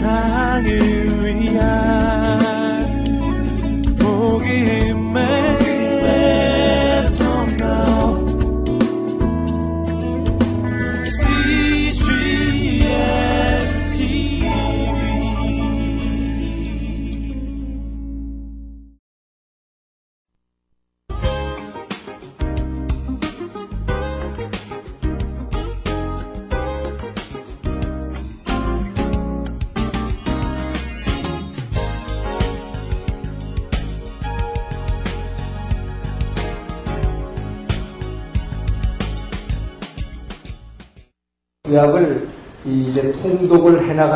세상을 위한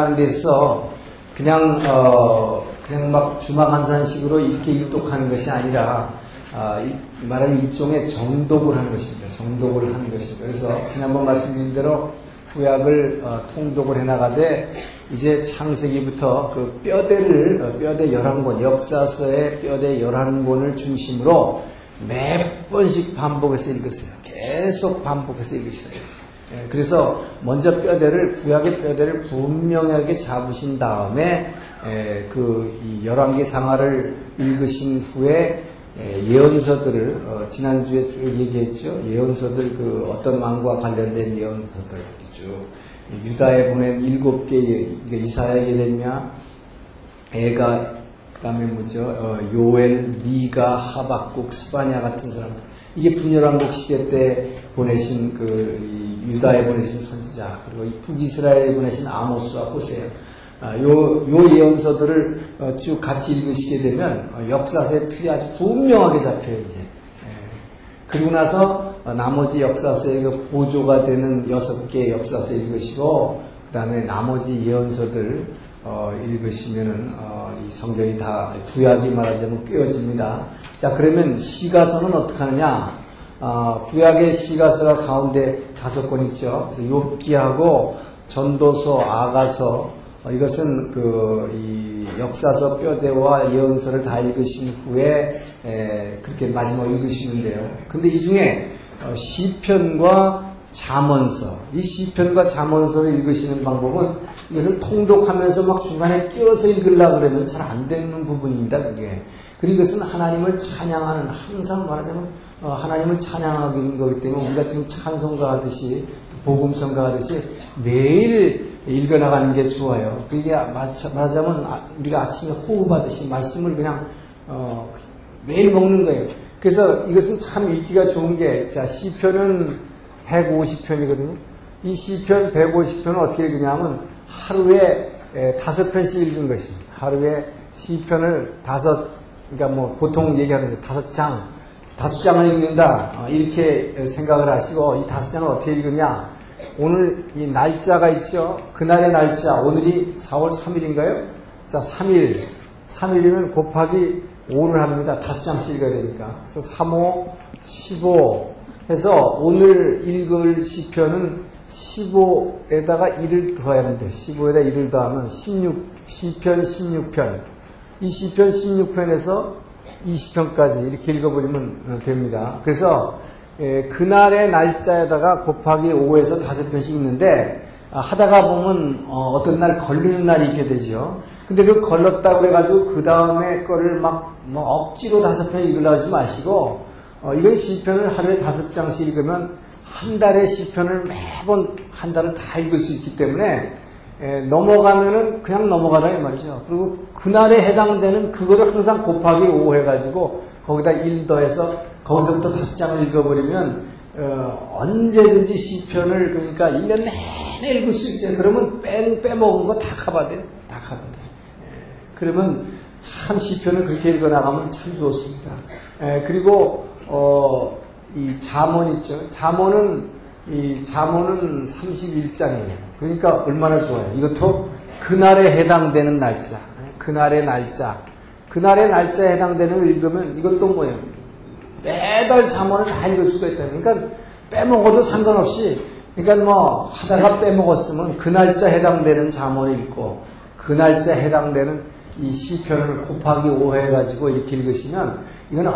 통독을 해나가는 데서 그냥 어 그냥 막 주마간산식으로 이렇게 일독하는 것이 아니라 아, 말하는 일종의 정독을 하는 것입니다. 정독을 하는 것입니다. 그래서 지난번 말씀드린 대로 구약을 어, 통독을 해나가되 이제 창세기부터 그 뼈대를 어, 뼈대 11권 역사서의 뼈대 11권을 중심으로 몇 번씩 반복해서 읽었어요. 계속 반복해서 읽으시어요. 예, 그래서 먼저 뼈대를 구약의 뼈대를 분명하게 잡으신 다음에 예, 그 열왕기 상하를 읽으신 후에 예, 예언서들을 어, 지난주에 쭉 얘기했죠. 예언서들 그 어떤 왕과 관련된 예언서들. 쭉 유다에 보낸 일곱 개 이사야 예레미야 에가 그다음에 뭐죠? 어, 요엘 미가 하박국 스바냐 같은 사람 이게 분열왕국 시대 때 보내신 그 유다에 보내신 선지자 그리고 북이스라엘에 보내신 아모스와 호세요. 아, 요, 요 예언서들을 어, 쭉 같이 읽으시게 되면 어, 역사서의 틀이 아주 분명하게 잡혀요 이제. 예. 그리고 나서 어, 나머지 역사서의 그 보조가 되는 여섯 개의 역사서 읽으시고 그 다음에 나머지 예언서들 읽으시면은 이 성경이 다 구약이 말하자면 꿰어집니다. 자 그러면 시가서는 어떻게 하느냐? 어, 구약의 시가서가 가운데 다섯 권 있죠. 그래서 욥기하고 전도서, 아가서 어, 이것은 그 역사서 뼈대와 예언서를 다 읽으신 후에 에, 그렇게 마지막 읽으시는데요. 근데 이 중에 어, 시편과 잠언서, 이 시편과 잠언서를 읽으시는 방법은 이것을 통독하면서 막 중간에 끼어서 읽으려고 그러면 잘 안 되는 부분입니다, 그게. 그리고 이것은 하나님을 찬양하는, 항상 말하자면 어, 하나님을 찬양하는 거기 때문에 우리가 지금 찬송가 하듯이 복음성가 하듯이 매일 읽어나가는 게 좋아요. 그게 말하자면 아, 우리가 아침에 호흡하듯이 말씀을 그냥 어, 매일 먹는 거예요. 그래서 이것은 참 읽기가 좋은 게, 자, 시편은 150편이거든요. 이 시편 150편은 어떻게 읽느냐면 하루에 다섯 편씩 읽은 것입니다. 하루에 시편을 다섯, 그러니까 뭐 보통 얘기하는 다섯 장, 다섯 장을 읽는다. 어, 이렇게 생각을 하시고 이 다섯 장을 어떻게 읽느냐. 오늘 이 날짜가 있죠. 그날의 날짜. 오늘이 4월 3일인가요? 자, 3일. 3일이면 곱하기 5를 합니다. 다섯 장씩 읽어야 되니까. 그래서 3, 5, 15 해서 오늘 읽을 시편은 15에다가 1을 더해야 하는데 15에다 1을 더하면 16, 시편 16편. 이 시편 16편에서 20편까지 이렇게 읽어버리면 어, 됩니다. 그래서 예, 그날의 날짜에다가 곱하기 5에서 5편씩 읽는데 아, 하다가 보면 어, 떤날 걸리는 날이 있게 되죠. 근데 그 걸렀다고 해가지고 그 다음에 거를 막뭐 억지로 다섯 편 읽으려 하지 마시고 어, 이건 시편을 하루에 다섯 장씩 읽으면 한 달의 시편을 매번 한 달을 다 읽을 수 있기 때문에 에, 넘어가면은 그냥 넘어가라 이 말이죠. 그리고 그날에 해당되는 그거를 항상 곱하기 5 해가지고 거기다 1 더해서 거기서부터 다섯 장을 읽어버리면 어, 언제든지 시편을 그러니까 1년 내내 읽을 수 있어요. 그러면 빼, 빼먹은 거 다 커버야 돼요. 다 커버야 돼요. 그러면 참 시편을 그렇게 읽어나가면 참 좋습니다. 에, 그리고 어, 이 잠언 있죠. 잠언은 이 잠언은 31장이에요. 그러니까 얼마나 좋아요. 이것도 그날에 해당되는 날짜. 그날의 날짜. 그날의 날짜에 해당되는 걸 읽으면 이것도 뭐예요? 매달 잠언을 다 읽을 수가 있다. 그러니까 빼먹어도 상관없이 그러니까 뭐 하다가 빼먹었으면 그 날짜 해당되는 잠언을 읽고 그 날짜 해당되는 이 시편을 곱하기 5 해가지고 이렇게 읽으시면 이건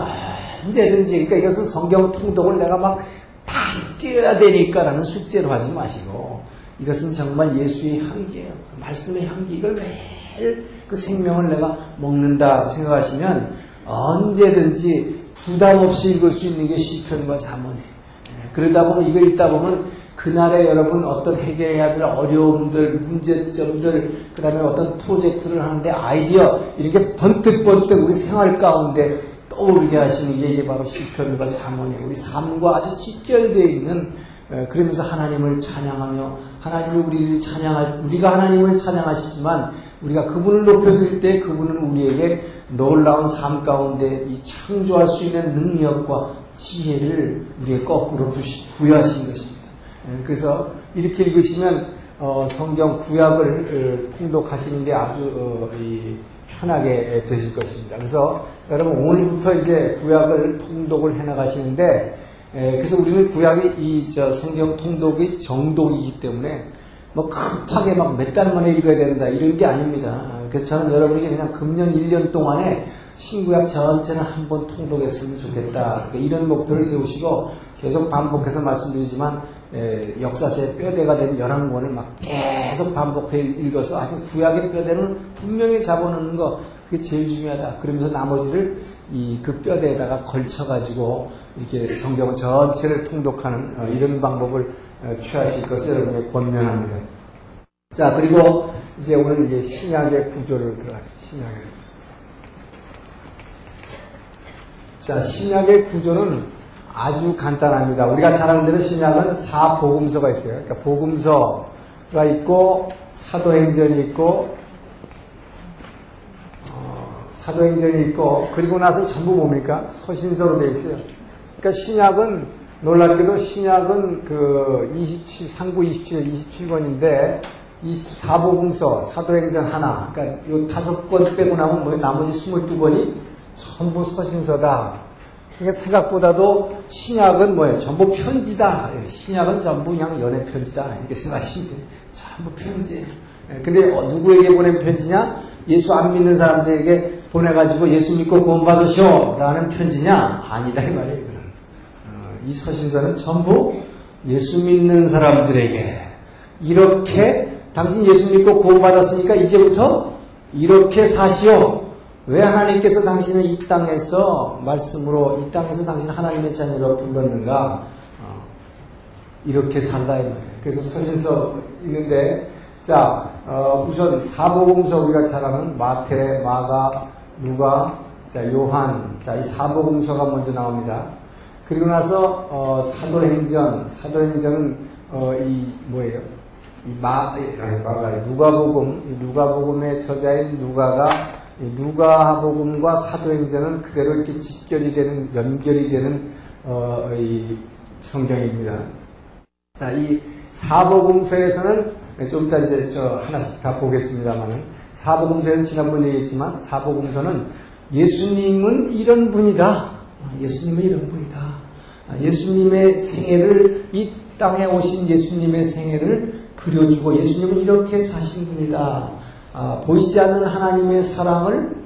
언제든지 그러니까 이것은 성경 통독을 내가 막다 뛰어야 되니까라는 숙제로 하지 마시고 이것은 정말 예수의 향기예요. 그 말씀의 향기. 이걸 매일 그 생명을 내가 먹는다 생각하시면 언제든지 부담 없이 읽을 수 있는 게 시편과 자문이에요. 예, 그러다 보면 이걸 읽다 보면 그날에 여러분 어떤 해결해야 될 어려움들, 문제점들, 그 다음에 어떤 프로젝트를 하는데 아이디어, 이렇게 번뜩번뜩 우리 생활 가운데 떠오르게 하시는 게 이게 바로 시편과 자문이에요. 우리 삶과 아주 직결되어 있는 그러면서 하나님을 찬양하며 하나님을 우리를 찬양할 우리가 하나님을 찬양하시지만 우리가 그분을 높여드릴 때 그분은 우리에게 놀라운 삶 가운데 이 창조할 수 있는 능력과 지혜를 우리의 거꾸로 부여하신 것입니다. 그래서 이렇게 읽으시면 어, 성경 구약을 어, 통독하시는 게 아주 어, 편하게 되실 것입니다. 그래서 여러분 오늘부터 이제 구약을 통독을 해나가시는데 그래서 우리는 구약이 이 성경 통독이 정독이기 때문에 뭐 급하게 막 몇 달 만에 읽어야 된다 이런 게 아닙니다. 그래서 저는 여러분에게 그냥 금년 1년 동안에 신구약 전체는 한 번 통독했으면 좋겠다. 그러니까 이런 목표를 세우시고 계속 반복해서 말씀드리지만 역사서의 뼈대가 된 열한 권을 막 계속 반복해 읽어서 아니 구약의 뼈대는 분명히 잡아놓는 거 그게 제일 중요하다. 그러면서 나머지를 이 그 뼈대에다가 걸쳐가지고 이렇게 성경 전체를 통독하는 어, 이런 방법을 어, 취하실 것을 여러분에게 권면합니다. 자 그리고 이제 오늘 이제 신약의 구조를 들어가죠. 신약의 자 신약의 구조는 아주 간단합니다. 우리가 잘 아는 대로 신약은 사복음서가 있어요. 그러니까 복음서가 있고 사도행전이 있고 어, 사도행전이 있고 그리고 나서 전부 뭡니까? 서신서로 되어 있어요. 그러니까 신약은 놀랍게도 신약은 그 27, 상부 27, 27권인데 이 사복음서, 사도행전 하나, 그러니까 요 다섯 권 빼고 나면 뭐 나머지 22권이 전부 서신서다. 그러니까 생각보다도 신약은 뭐예요? 전부 편지다. 신약은 전부 그냥 연애 편지다. 이렇게 생각하시면 돼요. 전부 편지예요. 예, 근데 어, 누구에게 보낸 편지냐? 예수 안 믿는 사람들에게 보내가지고 예수 믿고 구원받으시오. 라는 편지냐? 아니다. 이 말이에요. 어, 이 서신서는 전부 예수 믿는 사람들에게 이렇게 당신 예수 믿고 구원받았으니까 이제부터 이렇게 사시오. 왜 하나님께서 당신을 이 땅에서 말씀으로 이 땅에서 당신 하나님의 자녀로 불렀는가? 어, 이렇게 살다 이 말이에요. 그래서 서신서 있는데 자 어, 우선 사복음서 우리가 잘 아는 마태, 마가, 누가, 자 요한, 자이 사복음서가 먼저 나옵니다. 그리고 나서 어, 사도행전, 사도행전은 어, 이 뭐예요? 이 마, 아니, 마가 누가복음, 누가복음의 저자인 누가가 누가복음과 사도행전은 그대로 이렇게 직결이 되는 연결이 되는 어, 이 성경입니다. 자, 이 사복음서에서는 좀 이따 이제 저 하나씩 다 보겠습니다만은 사복음서에서 지난번 얘기했지만 사복음서는 예수님은 이런 분이다. 예수님은 이런 분이다. 예수님의 생애를 이 땅에 오신 예수님의 생애를 그려주고 예수님은 이렇게 사신 분이다. 아, 보이지 않는 하나님의 사랑을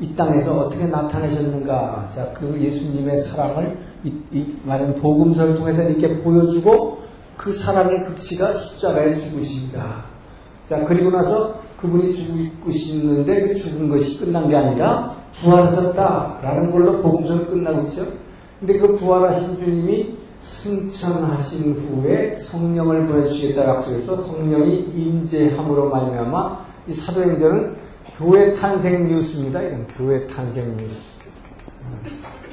이 땅에서 어떻게 나타내셨는가. 자, 그 예수님의 사랑을 이, 이 말은 복음서를 통해서 이렇게 보여주고 그 사랑의 극치가 십자가에 죽으십니다. 자, 그리고 나서 그분이 죽으시는데 그 죽은 것이 끝난 게 아니라 부활하셨다라는 걸로 복음서는 끝나고 있죠. 근데 그 부활하신 주님이 승천하신 후에 성령을 보내주시겠다 약속해서 성령이 임재함으로 말미암아 이 사도행전은 교회 탄생 뉴스입니다. 이런 교회 탄생 뉴스.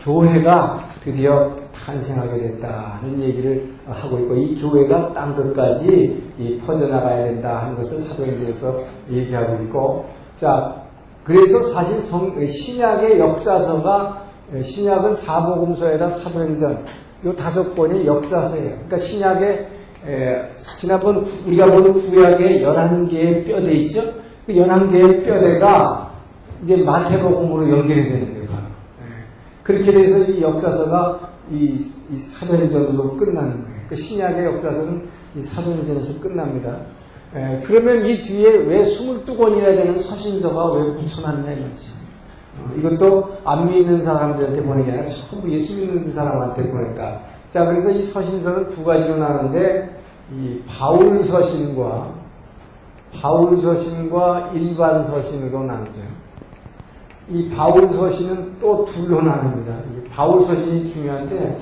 교회가 드디어 탄생하게 됐다는 얘기를 하고 있고 이 교회가 땅 끝까지 퍼져나가야 된다 하는 것을 사도행전에서 얘기하고 있고 자 그래서 사실 성, 신약의 역사서가 신약은 사복음서에다 사도행전 요 다섯 권이 역사서예요. 그러니까 신약의 에, 지난번 우리가 본 구약의 11개의 뼈대 있죠? 그 11개의 뼈대가 이제 마태복음으로 연결이 되는 거예요. 예. 그렇게 돼서 이 역사서가 이, 이 사도행전으로 끝나는 거예요. 그 신약의 역사서는 이 사도행전에서 끝납니다. 에, 예. 그러면 이 뒤에 왜 22권이나 되는 서신서가 왜 붙여놨냐 이거지. 어, 이것도 안 믿는 사람들한테 보내는 게 아니라 전부 예수 믿는 사람한테 보냈다. 자, 그래서 이 서신서는 두 가지로 나는데 이 바울 서신과 바울 서신과 일반 서신으로 나누죠. 이 바울 서신은 또 둘로 나눕니다. 이 바울 서신이 중요한데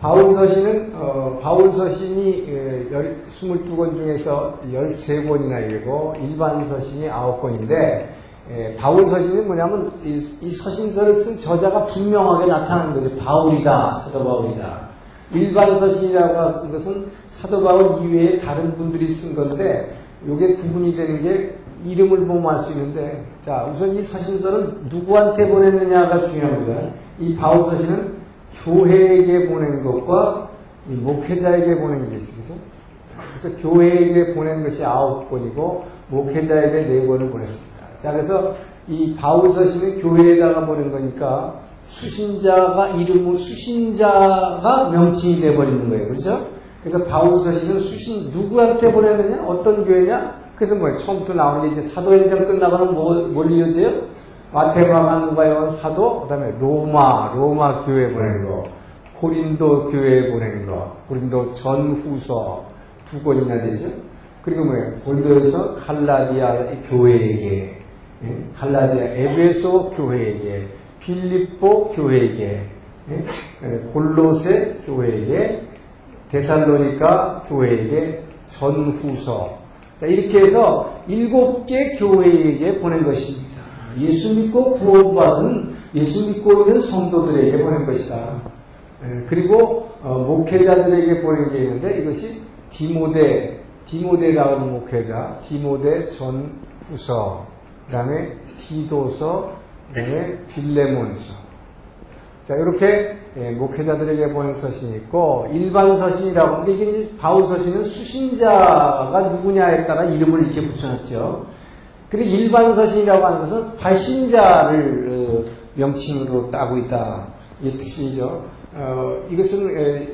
바울 서신은 어, 바울 서신이 에, 열- 22권 중에서 13권이나 되고 일반 서신이 9권인데 에, 바울 서신이 뭐냐면 이, 이 서신서를 쓴 저자가 분명하게 나타나는 거죠. 바울이다, 사도 바울이다. 일반 서신이라고 하는 것은 사도 바울 이외에 다른 분들이 쓴 건데 이게 구분이 되는 게 이름을 보면 알 수 있는데 자 우선 이 서신서는 누구한테 보냈느냐가 중요합니다. 이 바울 서신은 교회에게 보낸 것과 이 목회자에게 보낸 게 있어요. 그래서 교회에게 보낸 것이 아홉 권이고 목회자에게 네 권을 보냈습니다. 자 그래서 이 바울 서신은 교회에다가 보낸 거니까 수신자가 이름을 수신자가 명칭이 돼버리는 거예요. 그렇죠? 그래서 바울 서신은 수신 누구한테 보냈느냐? 어떤 교회냐? 그래서 뭐예요? 처음부터 나오는 게 이제 사도행전 끝나고는 뭐, 뭘 이어져요? 마테마가 누가요? 사도, 그 다음에 로마, 로마 교회 보낸 거, 고린도 교회 보낸 거, 고린도 전후서 두 권이나 되죠? 그리고 뭐예요? 고린도에서 갈라디아 교회에게, 예? 갈라디아 에베소 교회에게, 필립보 교회에게, 예? 예, 골로새 교회에게, 데살로니가 교회에게 전후서. 자, 이렇게 해서 일곱 개 교회에게 보낸 것입니다. 예수 믿고 구원받은 예수 믿고 있는 성도들에게 보낸 것이다. 예, 그리고 어, 목회자들에게 보낸 게 있는데 이것이 디모데, 디모데라는 목회자, 디모데 전후서, 그 다음에 디도서, 그 다음에 빌레몬서. 자, 이렇게 예, 목회자들에게 보낸 서신이 있고 일반 서신이라고 하는데 이게 바울 서신은 수신자가 누구냐에 따라 이름을 이렇게 붙여놨죠. 그리고 일반 서신이라고 하는 것은 발신자를 어, 명칭으로 따고 있다. 이 뜻이죠. 어, 이것은 에,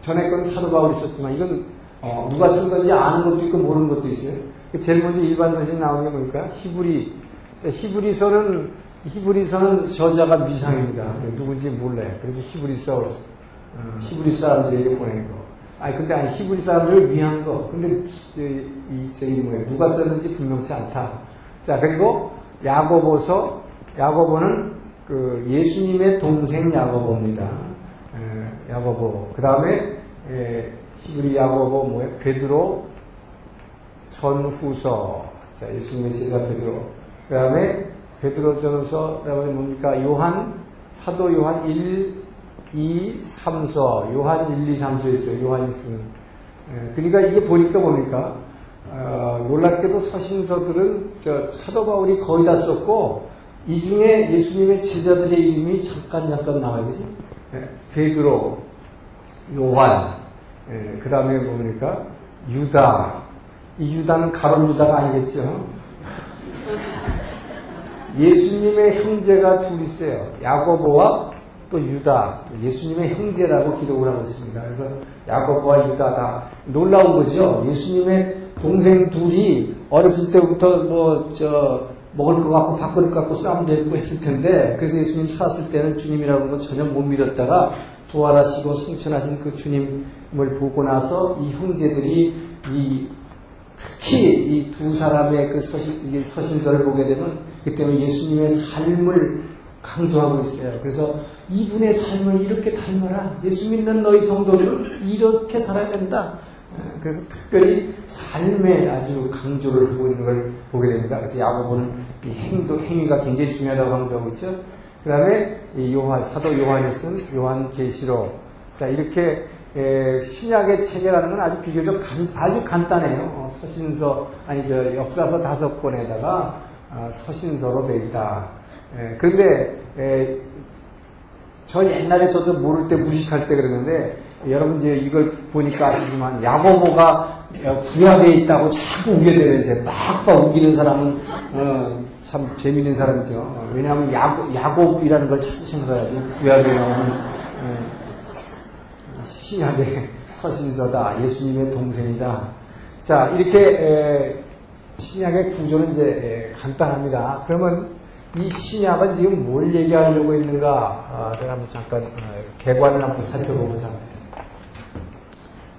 전에 건 사도 바울이 썼지만 이건 어, 누가 쓴 건지 아는 것도 있고 모르는 것도 있어요. 제일 먼저 일반 서신 나오는 게 뭡니까? 히브리. 자, 히브리서는 히브리서는 저자가 미상입니다. 누군지 몰라요. 그래서 히브리서, 어, 히브리 사람들에게 보낸 거. 아니, 근데 아니, 히브리 사람들을 위한 거. 근데 이, 이 저기 뭐예요? 누가 썼는지 분명치 않다. 자, 그리고 야고보서, 야고보는 그 예수님의 동생 야고보입니다. 에, 야고보. 그 다음에 히브리 야고보 뭐예요? 베드로 전후서. 자, 예수님의 제자 베드로. 그 다음에 베드로전서 그다음에 뭡니까? 요한 사도 요한 1, 2, 3서 요한 1, 2, 3서 있어요. 요한이 쓰는. 예, 그러니까 이게 보니까 뭡니까? 어, 놀랍게도 서신서들은 저 사도 바울이 거의 다 썼고 이 중에 예수님의 제자들의 이름이 잠깐 잠깐 나와요. 그죠? 예, 베드로, 요한, 예, 그 다음에 뭡니까? 유다. 이 유다는 가론 유다가 아니겠죠? 예수님의 형제가 둘 있어요. 야고보와 또 유다. 예수님의 형제라고 기록을 하고 있습니다. 그래서 야고보와 유다다. 놀라운 거죠. 예수님의 동생 둘이 어렸을 때부터 뭐, 저, 먹을 것 같고 밥그릇 갖고 싸움도 했고 했을 텐데, 그래서 예수님 찾았을 때는 주님이라는 거 전혀 못 믿었다가 부활하시고 승천하신 그 주님을 보고 나서 이 형제들이 이 특히 이 두 사람의 그 서신, 이 서신서를 보게 되면 그때는 예수님의 삶을 강조하고 있어요. 그래서 이분의 삶을 이렇게 닮아라. 예수 믿는 너희 성도들은 이렇게 살아야 된다. 그래서 특별히 삶에 아주 강조를 하고 있는 걸 보게 됩니다. 그래서 야고보는 이 행동, 행위가 굉장히 중요하다고 강조하고 있죠. 그 다음에 요한, 사도 요한이 쓴 요한 계시록. 자, 이렇게 에, 신약의 체계라는 건 아주 비교적 간, 아주 간단해요. 어, 서신서, 아니, 저, 역사서 다섯 권에다가 어, 서신서로 되어 있다. 에, 그런데, 에, 저 옛날에 저도 모를 때 무식할 때 그러는데, 여러분 이제 이걸 보니까 아시지만, 야고보가 구약에 있다고 자꾸 되는데, 막막 우기는 사람은, 어, 참 재밌는 사람이죠. 어, 왜냐하면 야곱, 야곱이라는 걸 자꾸 생각해야지. 구약에 나오는, 어, 신약의 서신서다. 예수님의 동생이다. 자, 이렇게 에, 신약의 구조는 이제 에, 간단합니다. 그러면 이 신약은 지금 뭘 얘기하려고 있는가? 아, 제가 한번 잠깐 어, 개관을 한번 살펴보고자 합니다.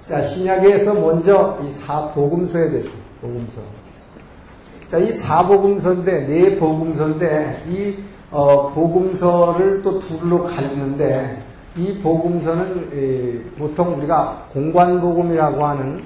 자, 신약에서 먼저 이 사복음서에 대해서, 복음서. 자, 이 사복음서인데, 네 복음서인데, 이, 어, 복음서를 또 둘로 갈리는데, 이 복음서는, 에, 보통 우리가 공관복음이라고 하는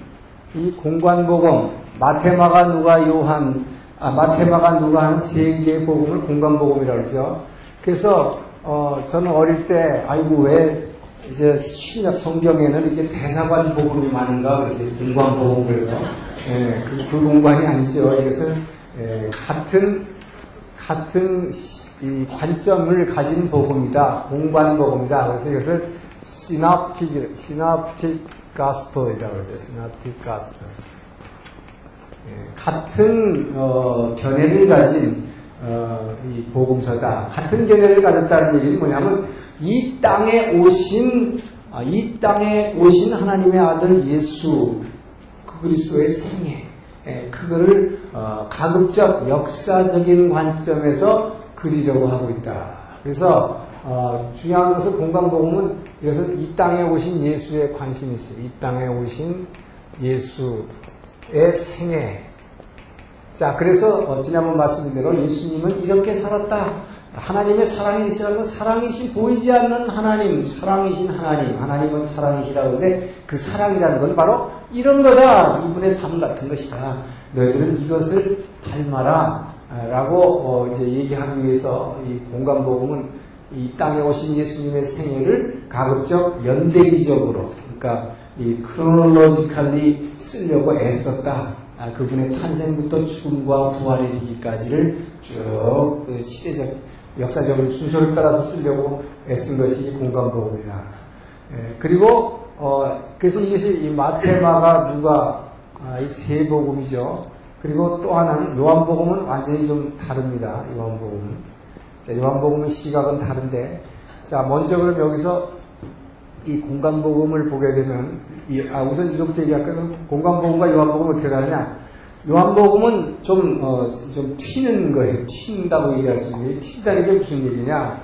이 공관복음, 마테마가 누가 요한, 아, 마테마가 누가 하는 세 개의 복음을 공관복음이라고 그러죠. 그래서, 어, 저는 어릴 때, 아이고, 왜 이제 신약 성경에는 이렇게 대사관 복음이 많은가 그래서 공관 복음 그래서 예, 그, 그 공관이 아니죠. 이것은 예, 같은 같은 이 관점을 가진 복음이다. 공관 복음이다. 그래서 이것을 시납틱 가스퍼이라고 그러죠. 시납틱 가스퍼. 예, 같은 어, 견해를 가진 어, 이 복음서다. 같은 견해를 가졌다는 얘기는 뭐냐면 이 땅에 오신 아, 이 땅에 오신 하나님의 아들 예수 그 그리스도의 생애 예, 그거를 어, 가급적 역사적인 관점에서 그리려고 하고 있다. 그래서 어, 중요한 것은 공간복음은 이것은 이 땅에 오신 예수에 관심이 있어요. 이 땅에 오신 예수의 생애. 자, 그래서 어, 지난번 말씀드린 대로 예수님은 이렇게 살았다. 하나님의 사랑이시라는 건 사랑이신 보이지 않는 하나님, 사랑이신 하나님, 하나님은 사랑이시라고 하는데 그 사랑이라는 건 바로 이런 거다. 이분의 삶 같은 것이다. 너희들은 이것을 닮아라. 라고 어, 이제 얘기하기 위해서 이 공간복음은 이 땅에 오신 예수님의 생애를 가급적 연대기적으로 그러니까 이 크로놀로지칼리 쓰려고 애썼다. 아, 그분의 탄생부터 죽음과 부활에 이르기까지를 쭉 그 시대적 역사적으로 순서를 따라서 쓰려고 애쓴 것이 이 공간복음이다. 예, 그리고 어, 그래서 이것이 이 마테마가 누가 아, 이세 복음이죠. 그리고 또 하나는 요한복음은 완전히 좀 다릅니다. 요한복음은. 자, 요한복음은 시각은 다른데, 자, 먼저 그럼 여기서 이 공간복음을 보게 되면, 이, 아, 우선 이거부터 얘기할까요? 공간복음과 요한복음은 어떻게 다르냐? 요한복음은 좀, 어, 좀 튀는 거예요. 튄다고 얘기할 수 있는. 튄다는 게 무슨 얘기냐?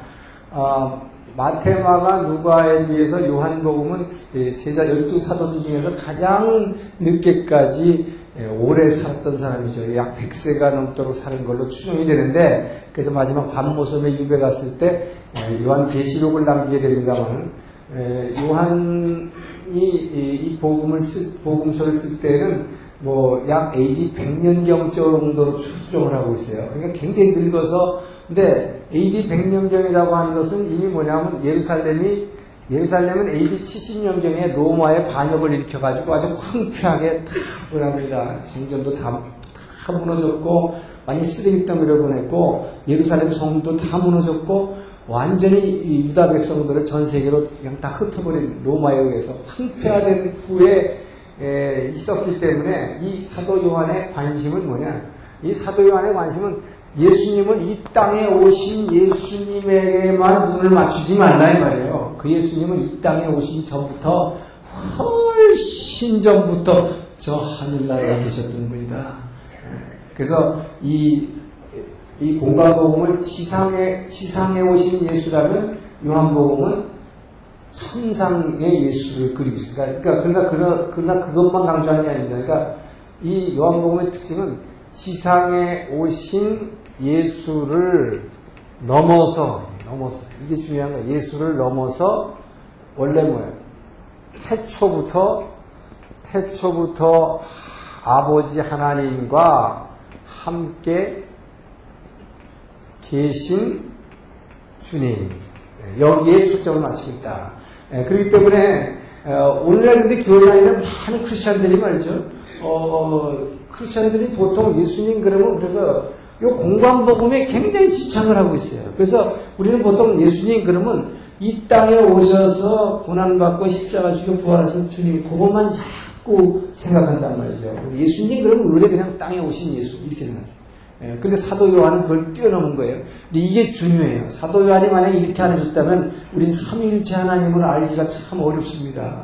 어, 마테마가 누가에 비해서 요한복음은 세자 열두 사도들 중에서 가장 늦게까지 예, 오래 살았던 사람이죠. 약 100세가 넘도록 사는 걸로 추정이 되는데, 그래서 마지막 밤모섬에 유배 갔을 때, 예, 요한 계시록을 남기게 됩니다만, 예, 요한이 이 복음을 쓸, 복음서를 쓸 때는 뭐약 AD 100년경 정도로 추정을 하고 있어요. 그러니까 굉장히 늙어서, 근데 AD 100년경이라고 하는 것은 이미 뭐냐면 예루살렘이 예루살렘은 AD 70년경에 로마의 반역을 일으켜가지고 아주 황폐하게 다 보랍니다. 성전도 다, 다 무너졌고, 완전 쓰레기 더미를 보냈고, 예루살렘 성도 다 무너졌고, 완전히 유다 백성들을 전 세계로 그냥 다 흩어버린 로마에 의해서 황폐화된 후에 에, 있었기 때문에 이 사도 요한의 관심은 뭐냐? 이 사도 요한의 관심은 예수님은 이 땅에 오신 예수님에게만 눈을 맞추지 말라 이 말이에요. 그 예수님은 이 땅에 오시기 전부터 훨씬 전부터 저 하늘나라에 계셨던 분이다. 그래서 이, 이 공간복음을 지상에, 지상에 오신 예수라면 요한복음은 천상의 예수를 그리고 있습니다. 그러니까, 그러니까, 그러나, 그러나 그것만 강조하는 게 아닙니다. 그러니까 이 요한복음의 특징은 지상에 오신 예수를 넘어서, 넘어서, 이게 중요한 거예요. 예수를 넘어서 원래 뭐예요? 태초부터, 태초부터 아버지 하나님과 함께 계신 주님. 여기에 초점을 맞추고 있다. 그렇기 때문에, 오늘날 근데 교회 다니는 많은 크리스천들이 말이죠. 어, 크리스천들이 보통 예수님 그러면 그래서 이 공관복음에 굉장히 지창을 하고 있어요. 그래서 우리는 보통 예수님 그러면 이 땅에 오셔서 고난받고 십자가 죽여 부활하신 주님 그것만 자꾸 생각한단 말이죠. 예수님 그러면 의뢰 그냥 땅에 오신 예수 이렇게 생각해요. 예, 근데 사도 요한은 그걸 뛰어넘은 거예요. 근데 이게 중요해요. 사도 요한이 만약에 이렇게 안 해줬다면 우린 삼위일체 하나님을 알기가 참 어렵습니다.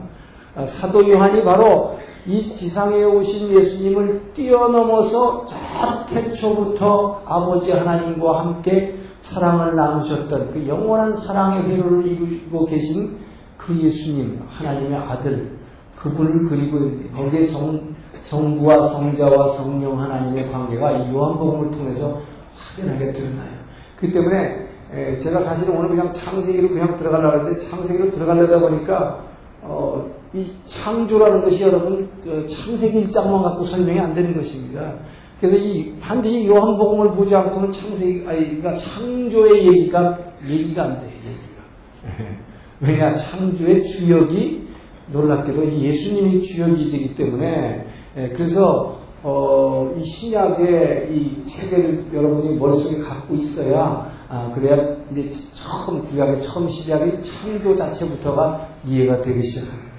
아, 사도 요한이 바로 이 지상에 오신 예수님을 뛰어넘어서 저 태초부터 아버지 하나님과 함께 사랑을 나누셨던 그 영원한 사랑의 회로를 이루고 계신 그 예수님, 하나님의 아들, 그분을 그리고 거기에 성, 성부와 성자와 성령 하나님의 관계가 이 요한복음을 통해서 확연하게 드러나요. 그 때문에 에, 제가 사실은 오늘 그냥 창세기로 그냥 들어가려고 했는데 창세기로 들어가려다 보니까 어, 이 창조라는 것이 여러분 그 창세기 1장만 갖고 설명이 안 되는 것입니다. 그래서 이 반드시 요한복음을 보지 않고는 창세기 아니 그러니까 창조의 얘기가 얘기가 안 돼요. 얘기가. 왜냐 창조의 주역이 놀랍게도 이 예수님이 주역이 되기 때문에 예, 그래서 어, 이 신약의 이 체계를 여러분이 머릿속에 갖고 있어야 아, 그래야 이제 처음 구약의 처음 시작이 창조 자체부터가 이해가 되기 시작합니다.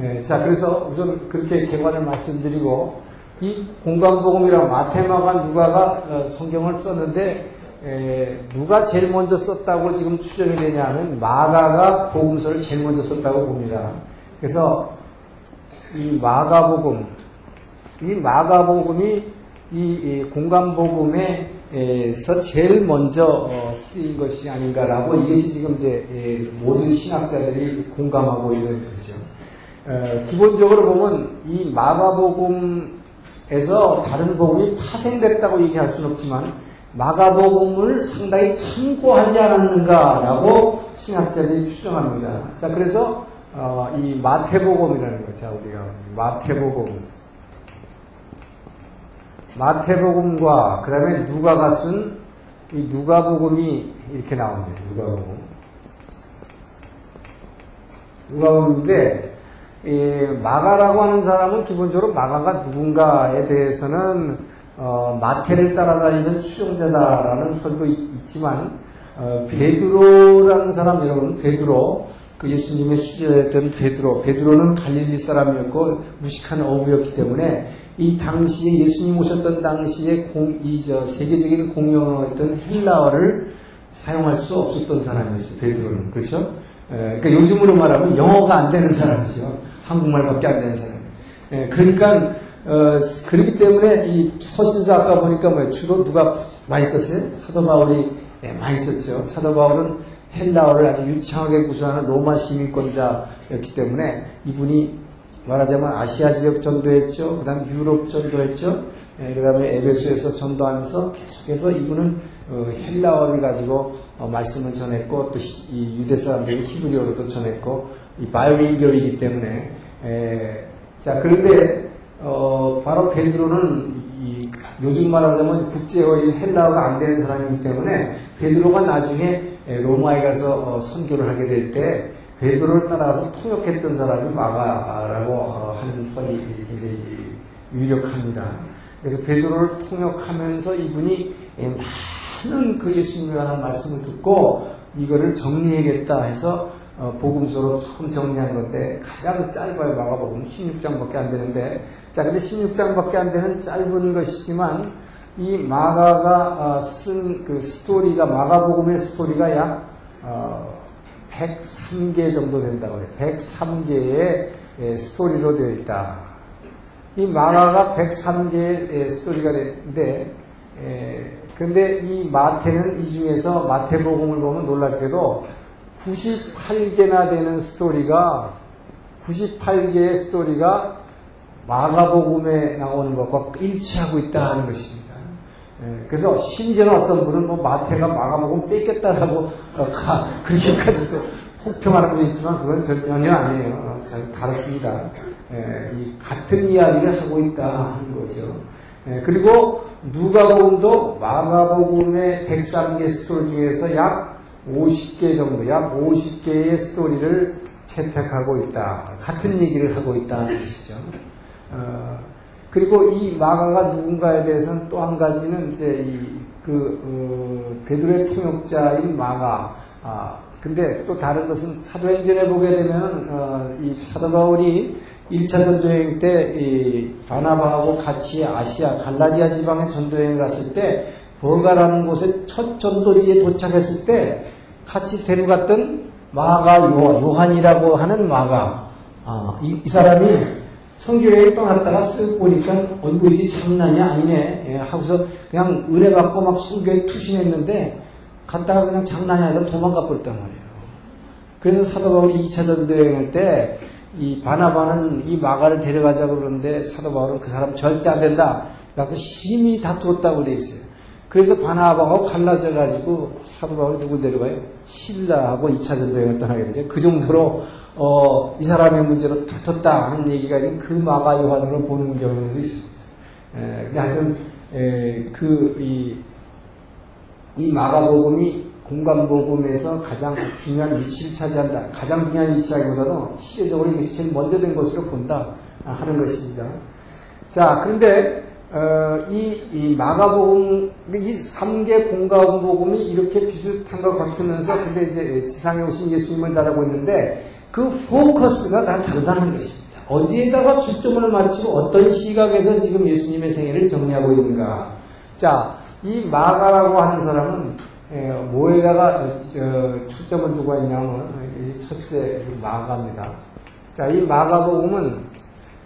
예, 자 그래서 우선 그렇게 개관을 말씀드리고 이 공간복음이랑 마테마가 누가가 어, 성경을 썼는데 에, 누가 제일 먼저 썼다고 지금 추정이 되냐면 마가가 복음서를 제일 먼저 썼다고 봅니다. 그래서 이 마가복음, 이 마가복음이 이, 이 공간복음 에서 제일 먼저 어, 쓰인 것이 아닌가라고 이것이 지금 이제 예, 모든 신학자들이 공감하고 있는 것이죠. 어, 기본적으로 보면 이 마가복음에서 다른 복음이 파생됐다고 얘기할 수는 없지만 마가복음을 상당히 참고하지 않았는가라고 신학자들이 추정합니다. 자, 그래서 어, 이 마태복음이라는 거, 자 우리가 마태복음, 마태복음과 그 다음에 누가가 쓴 이 누가복음이 이렇게 나옵니다. 누가복음. 누가복음인데 이 마가라고 하는 사람은 기본적으로 마가가 누군가에 대해서는 어, 마태를 따라다니는 추종자다라는 설도 있, 지만 어, 베드로라는 사람 여러분 베드로 그 예수님의 수제자였던 베드로 베드로는 갈릴리 사람이었고 무식한 어부였기 때문에 이 당시에 예수님 오셨던 당시에 공, 이저 세계적인 공용어였던 헬라어를 사용할 수 없었던 사람이었어요. 베드로는 그렇죠? 에, 그러니까 요즘으로 말하면 영어가 안 되는 사람이죠. 한국말밖에 안 되는 사람. 에, 그러니까 어, 그렇기 때문에 이 서신서 아까 보니까 뭐 주로 누가 많이 썼어요? 사도 바울이 네, 많이 썼죠. 사도 바울은 헬라어를 아주 유창하게 구사하는 로마 시민권자였기 때문에 이분이 말하자면 아시아 지역 전도했죠. 그 다음 유럽 전도했죠. 예, 그 다음에 에베소에서 전도하면서 계속해서 이분은 어, 헬라어를 가지고 어, 말씀을 전했고 또 이 유대 사람들이 히브리어로도 전했고 이 바이올린교이기 때문에 에, 자 그런데 어, 바로 베드로는 이, 요즘 말하자면 국제어인 헬라어가 안 되는 사람이기 때문에 베드로가 나중에 로마에 가서 어, 선교를 하게 될 때 베드로를 따라서 통역했던 사람이 마가라고 어, 하는 설이 굉장히 유력합니다. 그래서 베드로를 통역하면서 이분이 많은 그 예수님에 관한 말씀을 듣고 이거를 정리해야겠다 해서 어, 복음서로 처음 정리한 건데 가장 짧아요 마가복음 16장밖에 안 되는데 자 근데 16장밖에 안 되는 짧은 것이지만 이 마가가 어, 쓴그 스토리가 마가복음의 스토리가 약 어, 103개 정도 된다고 해요. 103개의 예, 스토리로 되어 있다. 이 마가가 103개의 스토리가 되는데 예, 근데 이 마태는 이 중에서 마태복음을 보면 놀랍게도 98개나 되는 스토리가 98개의 스토리가 마가복음에 나오는 것과 일치하고 있다 하는 것입니다. 예, 그래서 심지어는 어떤 분은 뭐 마태가 마가복음 뺏겼다라고 어, 그렇게까지도 혹평하는 분이 있지만 그건 전혀 아니에요. 어, 잘 다릅니다. 예, 같은 이야기를 하고 있다 하는 거죠. 예, 그리고 누가복음도 마가복음의 103개 스토리 중에서 약 50개 정도, 약 50개의 스토리를 채택하고 있다. 같은 얘기를 하고 있다는 것이죠. 어, 그리고 이 마가가 누군가에 대해서는 또 한 가지는 이제 이, 그, 어, 베드로의 통역자인 마가, 아, 근데 또 다른 것은 사도행전에 보게 되면, 어, 이 사도 바울이 1차 전도여행 때, 이 바나바하고 같이 아시아, 갈라디아 지방에 전도여행 갔을 때, 버가라는 곳에 첫 전도지에 도착했을 때, 같이 데려갔던 마가 요한이라고 하는 마가. 아, 이, 이, 사람이 성교회에 떠났다가 쓱 보니까 얼굴이 장난이 아니네 예, 하고서 그냥 은혜 받고 막 성교회 투신했는데 갔다가 그냥 장난이 아니라 도망가 버렸단 말이에요. 그래서 사도 바울이 2차 전도여행할 때 이 바나바는 이 마가를 데려가자 그러는데 사도 바울은 그 사람 절대 안 된다. 그래서 심히 다투었다고 돼 있어요. 그래서 바나바하고 갈라져 가지고 사도 바울이 누구 데려가요? 신라하고 2차 전쟁을 떠나게 되죠. 그 정도로 어, 이 사람의 문제로 다퉜다 하는 얘기가 그 마가 요한으로 보는 경우도 있습니다. 에, 근데 하여튼 에, 그, 이, 이 마가복음이 공간복음에서 가장 중요한 위치를 차지한다. 가장 중요한 위치라기보다도 시대적으로 이것이 제일 먼저 된 것으로 본다 하는 것입니다. 자, 그런데 어, 이, 이 마가복음, 이 3개 공간복음이 이렇게 비슷한 것 같으면서 근데 이제 지상에 오신 예수님을 달하고 있는데 그 포커스가 다 다르다는 것입니다. 어디에다가 초점을 맞추고 어떤 시각에서 지금 예수님의 생애를 정리하고 있는가. 자, 이 마가라고 하는 사람은 에, 뭐에다가 어, 초점을 두고 있냐면 이 첫째 마가입니다. 자, 이 마가복음은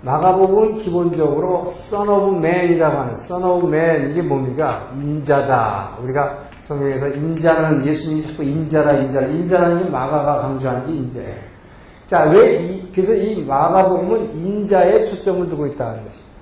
마가복음은 기본적으로 Son of Man이라고 하는 Son of Man 이게 뭡니까? 인자다. 우리가 성경에서 인자는 예수님이 자꾸 인자라 인자라 인자라는 게 마가가 강조한 게 인자예요. 자, 왜 이, 그래서 이 마가복음은 인자에 초점을 두고 있다는 것입니다.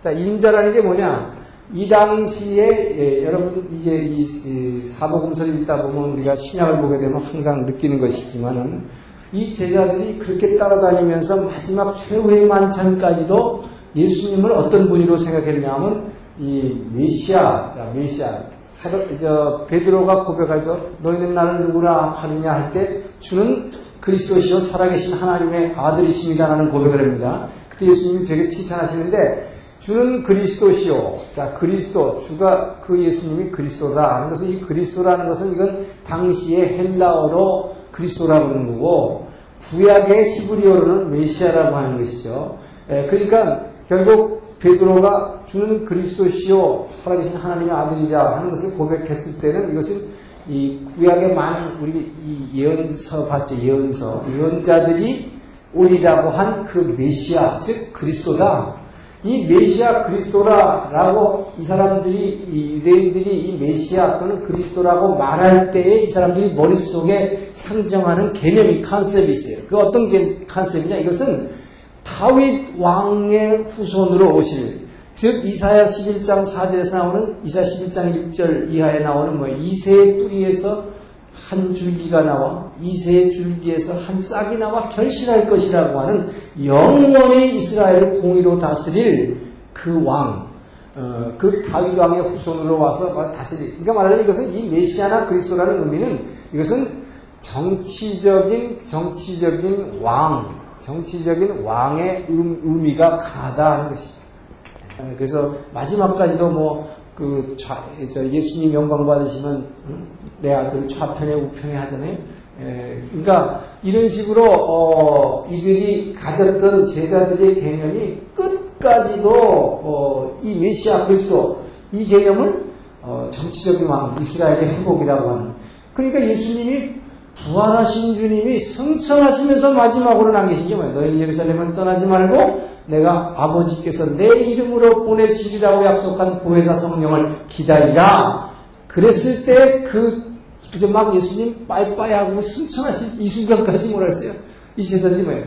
자, 인자라는 게 뭐냐? 이 당시에 예, 여러분 이제 이, 이 사복음서를 읽다 보면 우리가 신약을 보게 되면 항상 느끼는 것이지만은 이 제자들이 그렇게 따라다니면서 마지막 최후의 만찬까지도 예수님을 어떤 분으로 생각했냐 하면 이 메시아, 자, 메시아. 사도, 저, 베드로가 고백하죠. 너희는 나를 누구라 하느냐 할 때 주는 그리스도시요 살아계신 하나님의 아들이십니다라는 고백을 합니다. 그때 예수님이 되게 칭찬하시는데 주는 그리스도시요. 자, 그리스도. 주가 그 예수님이 그리스도다 하는 것은 이 그리스도라는 것은 이건 당시의 헬라어로 그리스도라고 하는 거고 구약의 히브리어로는 메시아라고 하는 것이죠. 에, 그러니까 결국 베드로가 주는 그리스도시요 살아계신 하나님의 아들이라 하는 것을 고백했을 때는 이것은 이 구약의 많은 우리 이 예언서 봤죠 예언서 예언자들이 오리라고 한 그 메시아 즉 그리스도다. 이 메시아 그리스도라라고 이 사람들이 이 유대인들이 이 메시아 또는 그리스도라고 말할 때에 이 사람들이 머릿속에 상정하는 개념이 컨셉이 있어요. 그 어떤 게 컨셉이냐? 이것은 다윗 왕의 후손으로 오실 즉 이사야 11장 4절에서 나오는 이사 11장 1절 이하에 나오는 뭐 이새의 뿌리에서 한 줄기가 나와 이새의 줄기에서 한 싹이 나와 결실할 것이라고 하는 영원히 이스라엘을 공의로 다스릴 그 왕, 어, 그 다윗 왕의 후손으로 와서 다스릴. 그러니까 말하자면 이것은 이 메시아나 그리스도라는 의미는 이것은 정치적인 정치적인 왕, 정치적인 왕의 음, 의미가 가다하는 것입니다. 그래서 마지막까지도 뭐그 예수님 영광 받으시면 음? 내 아들 좌편에 우편에 하잖아요. 에, 그러니까 이런 식으로 어, 이들이 가졌던 제자들의 개념이 끝까지도 어, 이 메시아 그리스도 이 개념을 어, 정치적인 왕 이스라엘의 행복이라고 하는 그러니까 예수님이 부활하신 주님이 성천하시면서 마지막으로 남기신 게 뭐예요? 너희 예루살렘은 떠나지 말고 내가 아버지께서 내 이름으로 보내시리라고 약속한 보혜사 성령을 기다리라. 그랬을 때 그, 이제 막 예수님 빠이빠이 하고 승천하신 이 순간까지 뭐라 했어요? 이 제자들이 뭐예요?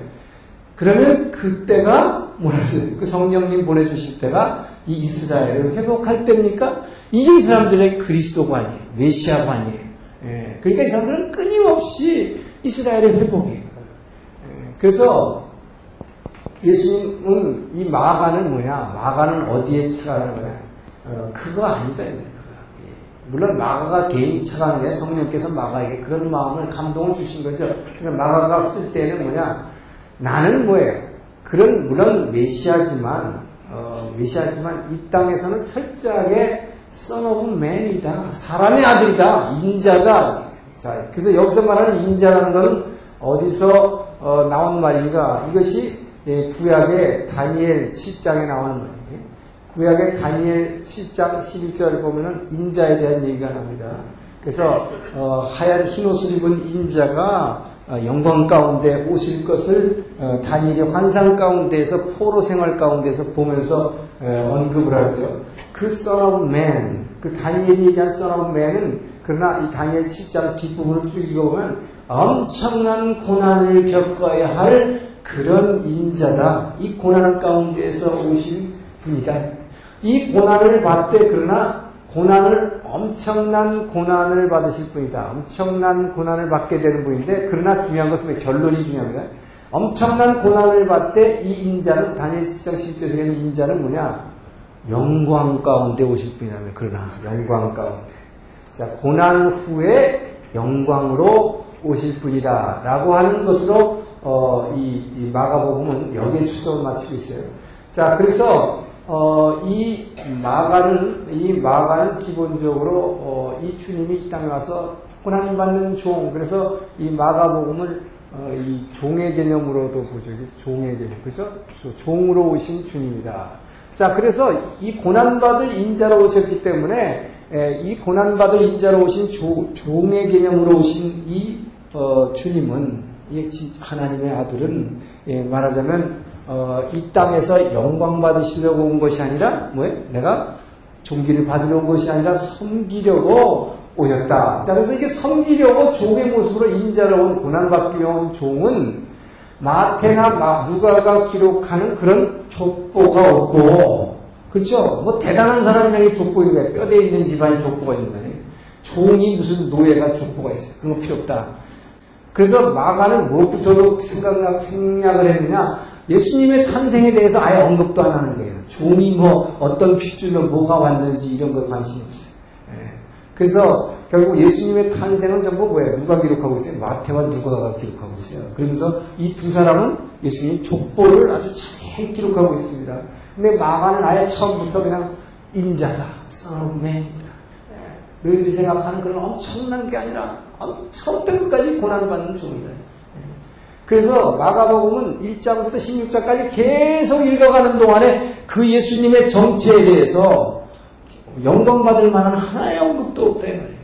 그러면 그때가 뭐라 했어요? 그 성령님 보내주실 때가 이 이스라엘을 회복할 때입니까? 이게 이 사람들의 그리스도관이에요. 메시아관이에요. 예. 그러니까 이 사람들은 끊임없이 이스라엘의 회복이에요. 예. 그래서 예수님은 이 마가는 뭐냐? 마가는 어디에 착각하는 거냐? 어, 그거 아니다. 예. 물론 마가가 개인이 착각하는 게 성령께서 마가에게 그런 마음을 감동을 주신 거죠. 그러니까 마가가 쓸 때는 뭐냐? 나는 뭐예요? 그런 물론 메시아지만 어, 메시아지만 이 땅에서는 철저하게 of man이다. 사람의 아들이다. 인자다. 자, 그래서 여기서 말하는 인자라는 것은 어디서 어, 나온 말인가? 이것이 예, 구약의 다니엘 7장에 나오는. 구약의 다니엘 7장 11절을 보면은 인자에 대한 얘기가 납니다. 그래서 어, 하얀 흰 옷을 입은 인자가 어, 영광 가운데 오실 것을 어, 다니엘의 환상 가운데에서 포로 생활 가운데서 보면서 어, 언급을 하죠. 그 Son of Man, 그 다니엘이 얘기한 Son of Man은 그러나 이 다니엘 7장 뒷부분을 쭉 읽어보면 엄청난 고난을 겪어야 할 그런 인자다. 이 고난 가운데에서 오신 분이다. 이 고난을 받되 그러나 고난을 엄청난 고난을 받으실 분이다. 엄청난 고난을 받게 되는 분인데 그러나 중요한 것은 결론이 중요합니다. 엄청난 고난을 받되 이 인자는 7장 10절에 있는 인자는 뭐냐? 영광 가운데 오실 분이라면 그러나 영광 가운데 자 고난 후에 영광으로 오실 분이다 라고 하는 것으로 어, 이, 이 마가복음은 여기에 초점을 맞추고 있어요. 자 그래서 어, 이 마가는 이 마가는 기본적으로 어, 이 주님이 이 땅에 와서 고난 받는 종 그래서 이 마가복음을 어, 이 종의 개념으로도 보죠. 종의 개념 그죠? 종으로 오신 주님이다. 자 그래서 이 고난받을 인자로 오셨기 때문에 에, 이 고난받을 인자로 오신 조, 종의 개념으로 오신 이 어, 주님은 이 하나님의 아들은 예, 말하자면 어, 이 땅에서 영광 받으시려고 온 것이 아니라 뭐예요? 내가 종기를 받으러 온 것이 아니라 섬기려고 오셨다. 자, 그래서 이게 섬기려고 종의 모습으로 인자로 온 고난받기 온 종은 마태나 누가가 기록하는 그런 족보가 없고, 그렇죠? 뭐 대단한 사람에게 족보인 거예요. 뼈대 있는 집안에 족보가 있는 거예요. 종이 무슨 노예가 족보가 있어요. 그런 거 필요 없다. 그래서 마가는 무엇부터도 생각, 생략을 했느냐? 예수님의 탄생에 대해서 아예 언급도 안 하는 거예요. 종이 뭐 어떤 핏줄로 뭐가 왔는지 이런 거 관심이 없어요. 예. 그래서 결국 예수님의 탄생은 전부 뭐예요? 누가 기록하고 있어요? 마태와 누가가 기록하고 있어요. 그러면서 이 두 사람은 예수님 족보를 아주 자세히 기록하고 있습니다. 근데 마가는 아예 처음부터 그냥 인자다, 썸맨이다. 예. 너희들이 생각하는 그런 엄청난 게 아니라 처음부터 끝까지 고난받는 종이다. 그래서 마가복음은 1장부터 16장까지 계속 읽어가는 동안에 그 예수님의 정체에 대해서 영광받을 만한 하나의 언급도 없다 이 말이에요.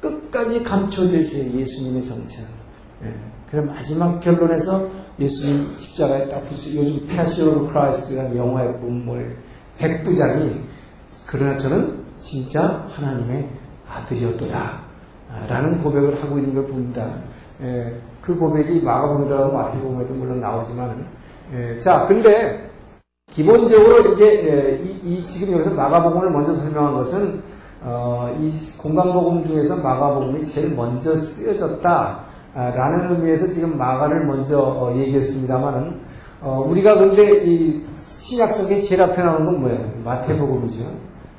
끝까지 감춰져 있어요. 예수님의 정체는. 예. 그래서 마지막 결론에서 예수님 십자가에 딱 붙여 요즘 Passion of Christ라는 영화에 보면 뭐 백부장이 그러나 저는 진짜 하나님의 아들이었더라 라는 고백을 하고 있는 걸 봅니다. 예. 그 고백이 마가복음이라고 마태복음에도 물론 나오지만 예, 자 근데 기본적으로 이제 예, 이, 이, 지금 여기서 마가복음을 먼저 설명한 것은 어, 이 공간복음 중에서 마가복음이 제일 먼저 쓰여졌다라는 의미에서 지금 마가를 먼저 어, 얘기했습니다만은 어, 우리가 근데 이 신약성에 제일 앞에 나오는 건 뭐예요? 마태복음이죠.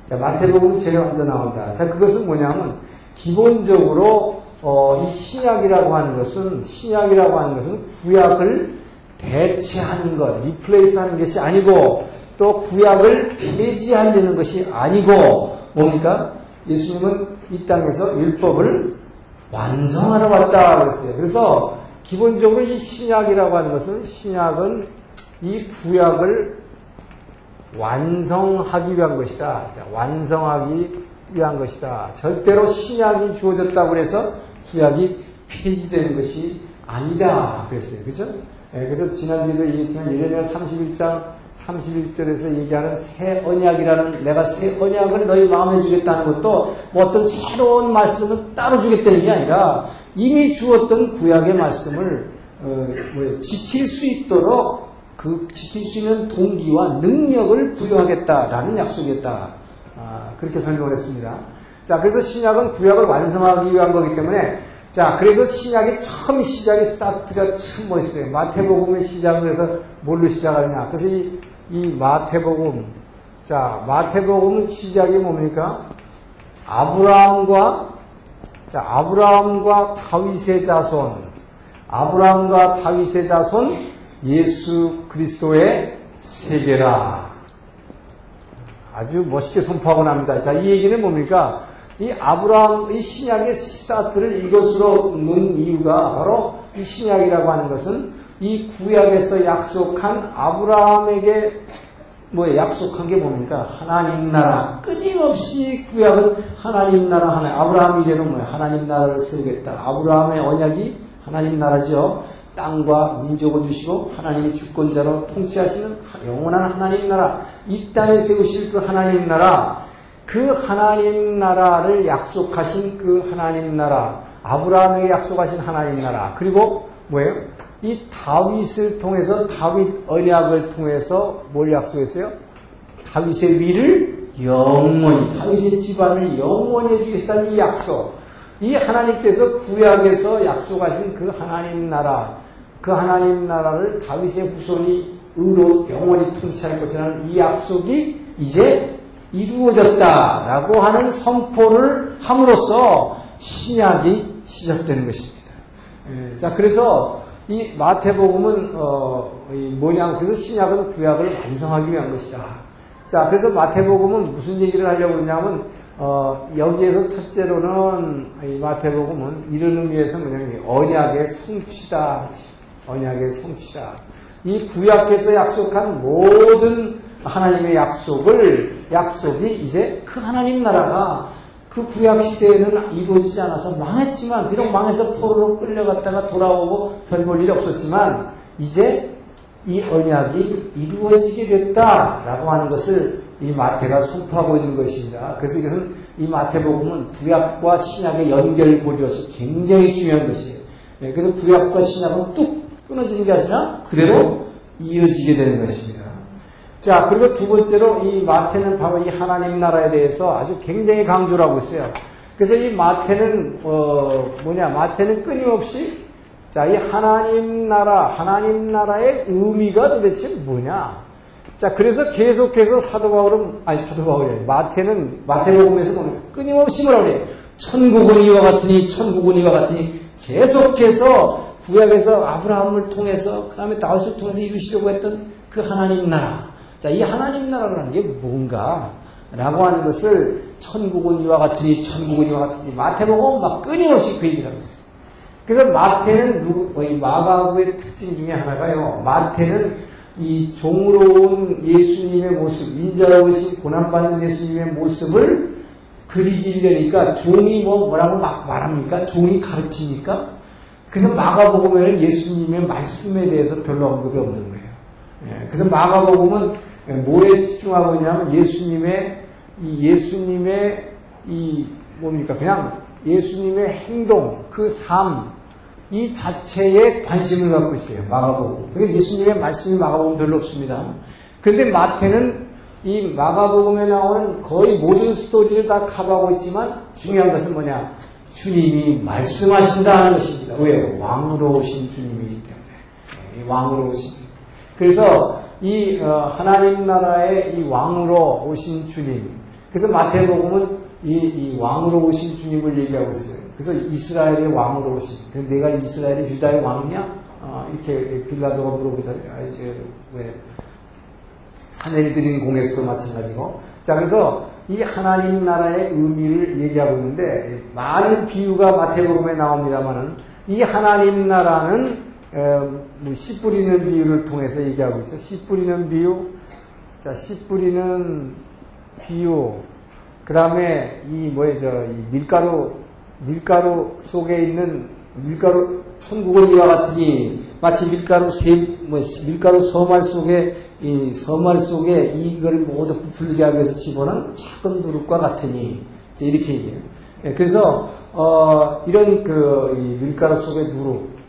자, 마태복음이 제일 먼저 나온다. 자, 그것은 뭐냐면 기본적으로 어, 이 신약이라고 하는 것은 신약이라고 하는 것은 구약을 대체하는 것, 리플레이스하는 것이 아니고 또 구약을 폐지하려는 것이 아니고 뭡니까? 예수님은 이 땅에서 율법을 완성하러 왔다 그랬어요. 그래서 기본적으로 이 신약이라고 하는 것은 신약은 이 구약을 완성하기 위한 것이다. 완성하기 위한 것이다. 절대로 신약이 주어졌다고 해서 구약이 폐지되는 것이 아니다. 그랬어요. 그죠? 네, 그래서 지난주에도 얘기했지만 예레미야 31장 31절에서 얘기하는 새 언약이라는 내가 새 언약을 너희 마음에 주겠다는 것도 뭐 어떤 새로운 말씀을 따로 주겠다는 게 아니라 이미 주었던 구약의 말씀을 어, 뭐 지킬 수 있도록 그 지킬 수 있는 동기와 능력을 부여하겠다라는 약속이었다. 아, 그렇게 설명을 했습니다. 자, 그래서 신약은 구약을 완성하기 위한 거기 때문에 자, 그래서 신약의 처음 시작의 스타트가 참 멋있어요. 마태복음의 시작을 해서 뭘로 시작하느냐. 그래서 이, 이 마태복음, 자, 마태복음 시작이 뭡니까? 아브라함과, 자, 아브라함과 다윗의 자손, 아브라함과 다윗의 자손, 예수 그리스도의 세계라. 아주 멋있게 선포하고 납니다. 자, 이 얘기는 뭡니까? 이 아브라함, 이 신약의 스타트를 이것으로 놓은 이유가 바로 이 신약이라고 하는 것은 이 구약에서 약속한 아브라함에게 뭐 약속한 게 뭡니까? 하나님 나라. 끊임없이 구약은 하나님 나라, 하나 아브라함 이래는 뭐야? 하나님 나라를 세우겠다. 아브라함의 언약이 하나님 나라죠. 땅과 민족을 주시고 하나님의 주권자로 통치하시는 영원한 하나님 나라. 이 땅에 세우실 그 하나님 나라. 그 하나님 나라를 약속하신 그 하나님 나라. 아브라함에게 약속하신 하나님 나라. 그리고 뭐예요? 이 다윗을 통해서 다윗 언약을 통해서 뭘 약속했어요? 다윗의 위를 영원히 다윗의 집안을 영원히 해주겠다는 이 약속. 이 하나님께서 구약에서 약속하신 그 하나님 나라, 그 하나님 나라를 다윗의 후손이 의로 영원히 통치할 것이라는 이 약속이 이제 이루어졌다라고 하는 선포를 함으로써 신약이 시작되는 것입니다. 예, 자, 그래서 이 마태복음은 어, 뭐냐? 그래서 신약은 구약을 완성하기 위한 것이다. 자, 그래서 마태복음은 무슨 얘기를 하려고 그러냐면 어, 여기에서 첫째로는 이 마태복음은 이런 의미에서 뭐냐면 언약의 성취다. 언약의 성취다. 이 구약에서 약속한 모든 하나님의 약속을 약속이 이제 그 하나님 나라가 그 구약 시대에는 이루어지지 않아서 망했지만 비록 망해서 포로로 끌려갔다가 돌아오고 별 볼일 없었지만 이제 이 언약이 이루어지게 됐다라고 하는 것을 이 마태가 선포하고 있는 것입니다. 그래서 이것은 이 마태복음은 구약과 신약의 연결고리여서 굉장히 중요한 것이에요. 네, 그래서 구약과 신약은 뚝 끊어지는 게 아니라 그대로 이어지게 되는 것입니다. 자, 그리고 두 번째로 이 마태는 바로 이 하나님 나라에 대해서 아주 굉장히 강조를 하고 있어요. 그래서 이 마태는, 어, 뭐냐, 마태는 끊임없이 자, 이 하나님 나라, 하나님 나라의 의미가 도대체 뭐냐? 자, 그래서 계속해서 사도 바울은, 아니, 사도 바울이 마태는, 마태복음에서 보면 끊임없이 뭐라고 그래요? 천국은 이와 같으니, 천국은 이와 같으니, 계속해서 구약에서 아브라함을 통해서, 그 다음에 다윗을 통해서 이루시려고 했던 그 하나님 나라. 자, 이 하나님 나라라는 게 뭔가? 라고 하는 것을 천국은 이와 같으니, 천국은 이와 같으니, 마태복음 막 끊임없이 그 얘기를 하고 있어요. 그래서 마태는 누구, 이 마가복의 특징 중에 하나가요. 마태는 이 종으로운 예수님의 모습, 인자로우신 고난받는 예수님의 모습을 그리기려니까 종이 뭐 뭐라고 막 말합니까? 종이 가르칩니까? 그래서 마가복음에는 예수님의 말씀에 대해서 별로 언급이 없는 거예요. 예, 그래서 마가복음은 뭐에 집중하고 있냐면 예수님의 이 예수님의 이 뭡니까? 그냥 예수님의 행동, 그 삶, 이 자체에 관심을 갖고 있어요. 마가복음. 그러니까 예수님의 말씀이 마가복음 별로 없습니다. 그런데 마태는 이 마가복음에 나오는 거의 모든 스토리를 다 커버하고 있지만 중요한 것은 뭐냐? 주님이 말씀하신다는 것입니다. 왜요? 왕으로 오신 주님이기 때문에. 왕으로 오신 주님. 그래서 이 어, 하나님 나라의 이 왕으로 오신 주님. 그래서 마태복음은 이, 이 왕으로 오신 주님을 얘기하고 있어요. 그래서 이스라엘의 왕으로 오신. 그래서 내가 이스라엘의 유다의 왕이냐? 어, 이렇게 빌라도가 물어보다. 아, 이제 왜 사내리 드린 공에서도 마찬가지고. 자, 그래서 이 하나님 나라의 의미를 얘기하고 있는데 많은 비유가 마태복음에 나옵니다만은 이 하나님 나라는 뭐 씨 뿌리는 비유를 통해서 얘기하고 있어요. 씨 뿌리는 비유. 자, 씨 뿌리는 비유. 그 다음에 이 뭐예요, 이 밀가루 밀가루 속에 있는 밀가루 천국은 이와 같으니 마치 밀가루 세, 뭐 밀가루 서말 속에 이 서말 속에 이걸 모두 부풀게 하기 위해서 집어넣은 작은 누룩과 같으니 이렇게 얘기해요. 예, 그래서 어, 이런 그 밀가루 속의 누룩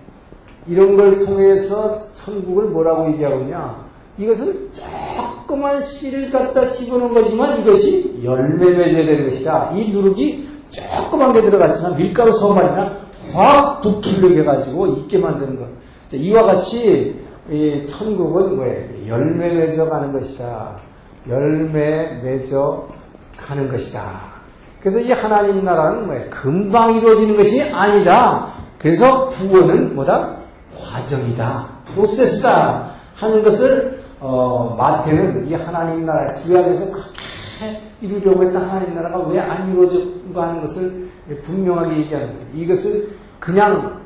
이런 걸 통해서 천국을 뭐라고 얘기하고 있냐? 이것은 조그만 씨를 갖다 집어넣은 거지만 이것이 열매 맺어야 되는 것이다. 이 누룩이 조그만 게 들어갔지만 밀가루 서말이나 확 부풀리게 해가지고 있게 만드는 것. 이와 같이 천국은 뭐예요? 열매 맺어 가는 것이다. 열매 맺어 가는 것이다. 그래서 이 하나님 나라는 뭐예요? 금방 이루어지는 것이 아니다. 그래서 구원은 뭐다? 과정이다. 프로세스다. 하는 것을 어, 마태는 이 하나님 나라 구약에서 그렇게 이루려고 했던 하나님 나라가 왜 안 이루어졌는가 하는 것을 분명하게 얘기하는 거예요. 이것을 그냥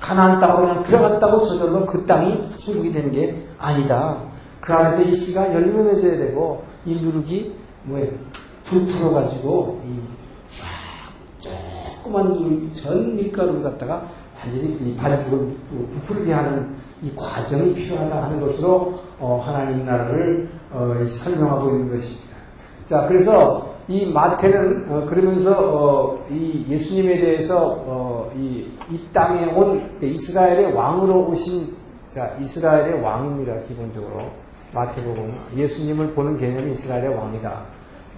가나안 땅으로 그냥 들어갔다고 저절로 그 땅이 천국이 되는 게 아니다. 그 안에서 이 씨가 열매 맺어야 되고 이 누룩이 뭐예요? 부풀어 가지고 이 조그만 누룩 전 밀가루를 갖다가 완전히 이 반죽을 부풀게 하는 이 과정이 필요하다 하는 것으로 어, 하나님 나라를 어, 설명하고 있는 것입니다. 자, 그래서 이 마태는 어, 그러면서 어, 이 예수님에 대해서 어, 이, 이 땅에 온 이스라엘의 왕으로 오신 자 이스라엘의 왕입니다 기본적으로 마태복음 예수님을 보는 개념이 이스라엘의 왕이다.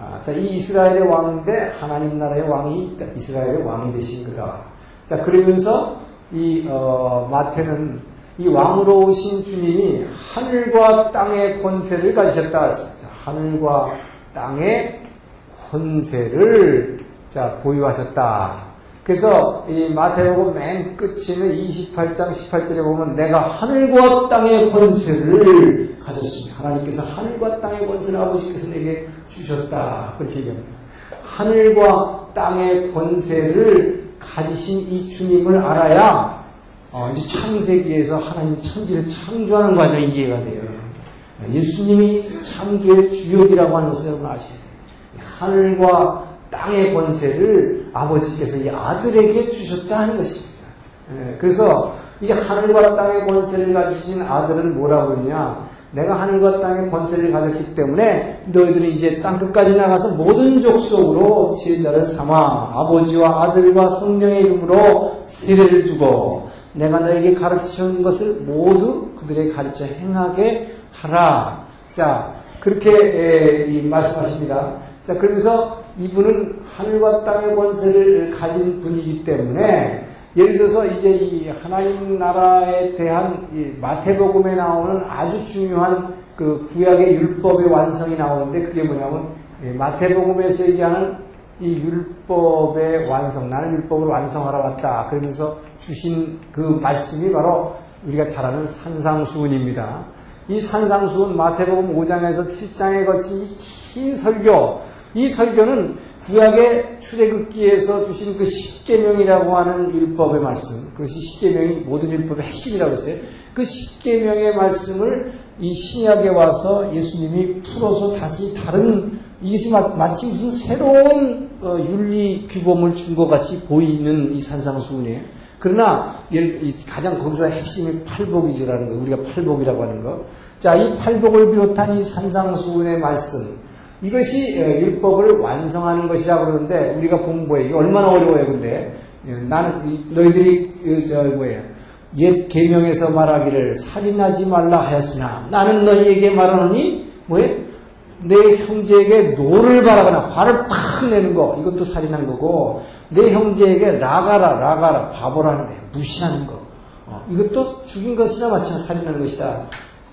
아, 자, 이 이스라엘의 왕인데 하나님 나라의 왕이 이스라엘의 왕이 되신 거다. 자, 그러면서 이 어, 마태는 이 왕으로 오신 주님이 하늘과 땅의 권세를 가지셨다. 자, 하늘과 땅의 권세를 자 보유하셨다. 그래서 이 마태복음 맨 끝에는 28장 18절에 보면 내가 하늘과 땅의 권세를 가졌습니다. 하나님께서 하늘과 땅의 권세를 아버지께서 내게 주셨다. 그렇게 얘기합니다. 하늘과 땅의 권세를 가지신 이 주님을 알아야 어, 이제 창세기에서 하나님 천지를 창조하는 과정이 이해가 돼요. 예수님이 창조의 주역이라고 하는 것을 아셔야. 하늘과 땅의 권세를 아버지께서 이 아들에게 주셨다 하는 것입니다. 예, 그래서 이 하늘과 땅의 권세를 가지신 아들은 뭐라고 했냐? 내가 하늘과 땅의 권세를 가졌기 때문에 너희들은 이제 땅 끝까지 나가서 모든 족속으로 제자를 삼아 아버지와 아들과 성령의 이름으로 세례를 주고 내가 너에게 가르치는 것을 모두 그들의 가르쳐 행하게 하라. 자, 그렇게 말씀하십니다. 자, 그러면서 이분은 하늘과 땅의 권세를 가진 분이기 때문에 예를 들어서 이제 이 하나님 나라에 대한 마태복음에 나오는 아주 중요한 그 구약의 율법의 완성이 나오는데 그게 뭐냐면 마태복음에서 얘기하는 이 율법의 완성, 나는 율법을 완성하러 왔다. 그러면서 주신 그 말씀이 바로 우리가 잘 아는 산상수훈입니다. 이 산상수훈 마태복음 5장에서 7장에 거친 긴 설교, 이 설교는 구약의 출애굽기에서 주신 그 십계명이라고 하는 율법의 말씀, 그것이 십계명이 모든 율법의 핵심이라고 했어요. 그 십계명의 말씀을 이 신약에 와서 예수님이 풀어서 다시 다른 이것이 마치 무슨 새로운 어, 윤리 규범을 준 것 같이 보이는 이 산상수훈이에요. 그러나 가장 거기서 핵심이 팔복이라는 거, 우리가 팔복이라고 하는 거. 자, 이 팔복을 비롯한 이 산상수훈의 말씀, 이것이 어, 율법을 완성하는 것이라고 그러는데 우리가 공부해 이게 얼마나 어려워요 근데. 예, 나는 너희들이 저 뭐예요. 옛 계명에서 말하기를 살인하지 말라 하였으나 나는 너희에게 말하노니 뭐예요? 내 형제에게 노를 발하거나 화를 팍 내는 거. 이것도 살인한 거고 내 형제에게 라가라 라가라 바보라는 거 무시하는 거. 어, 이것도 죽인 것이나 마찬가지 살인하는 것이다.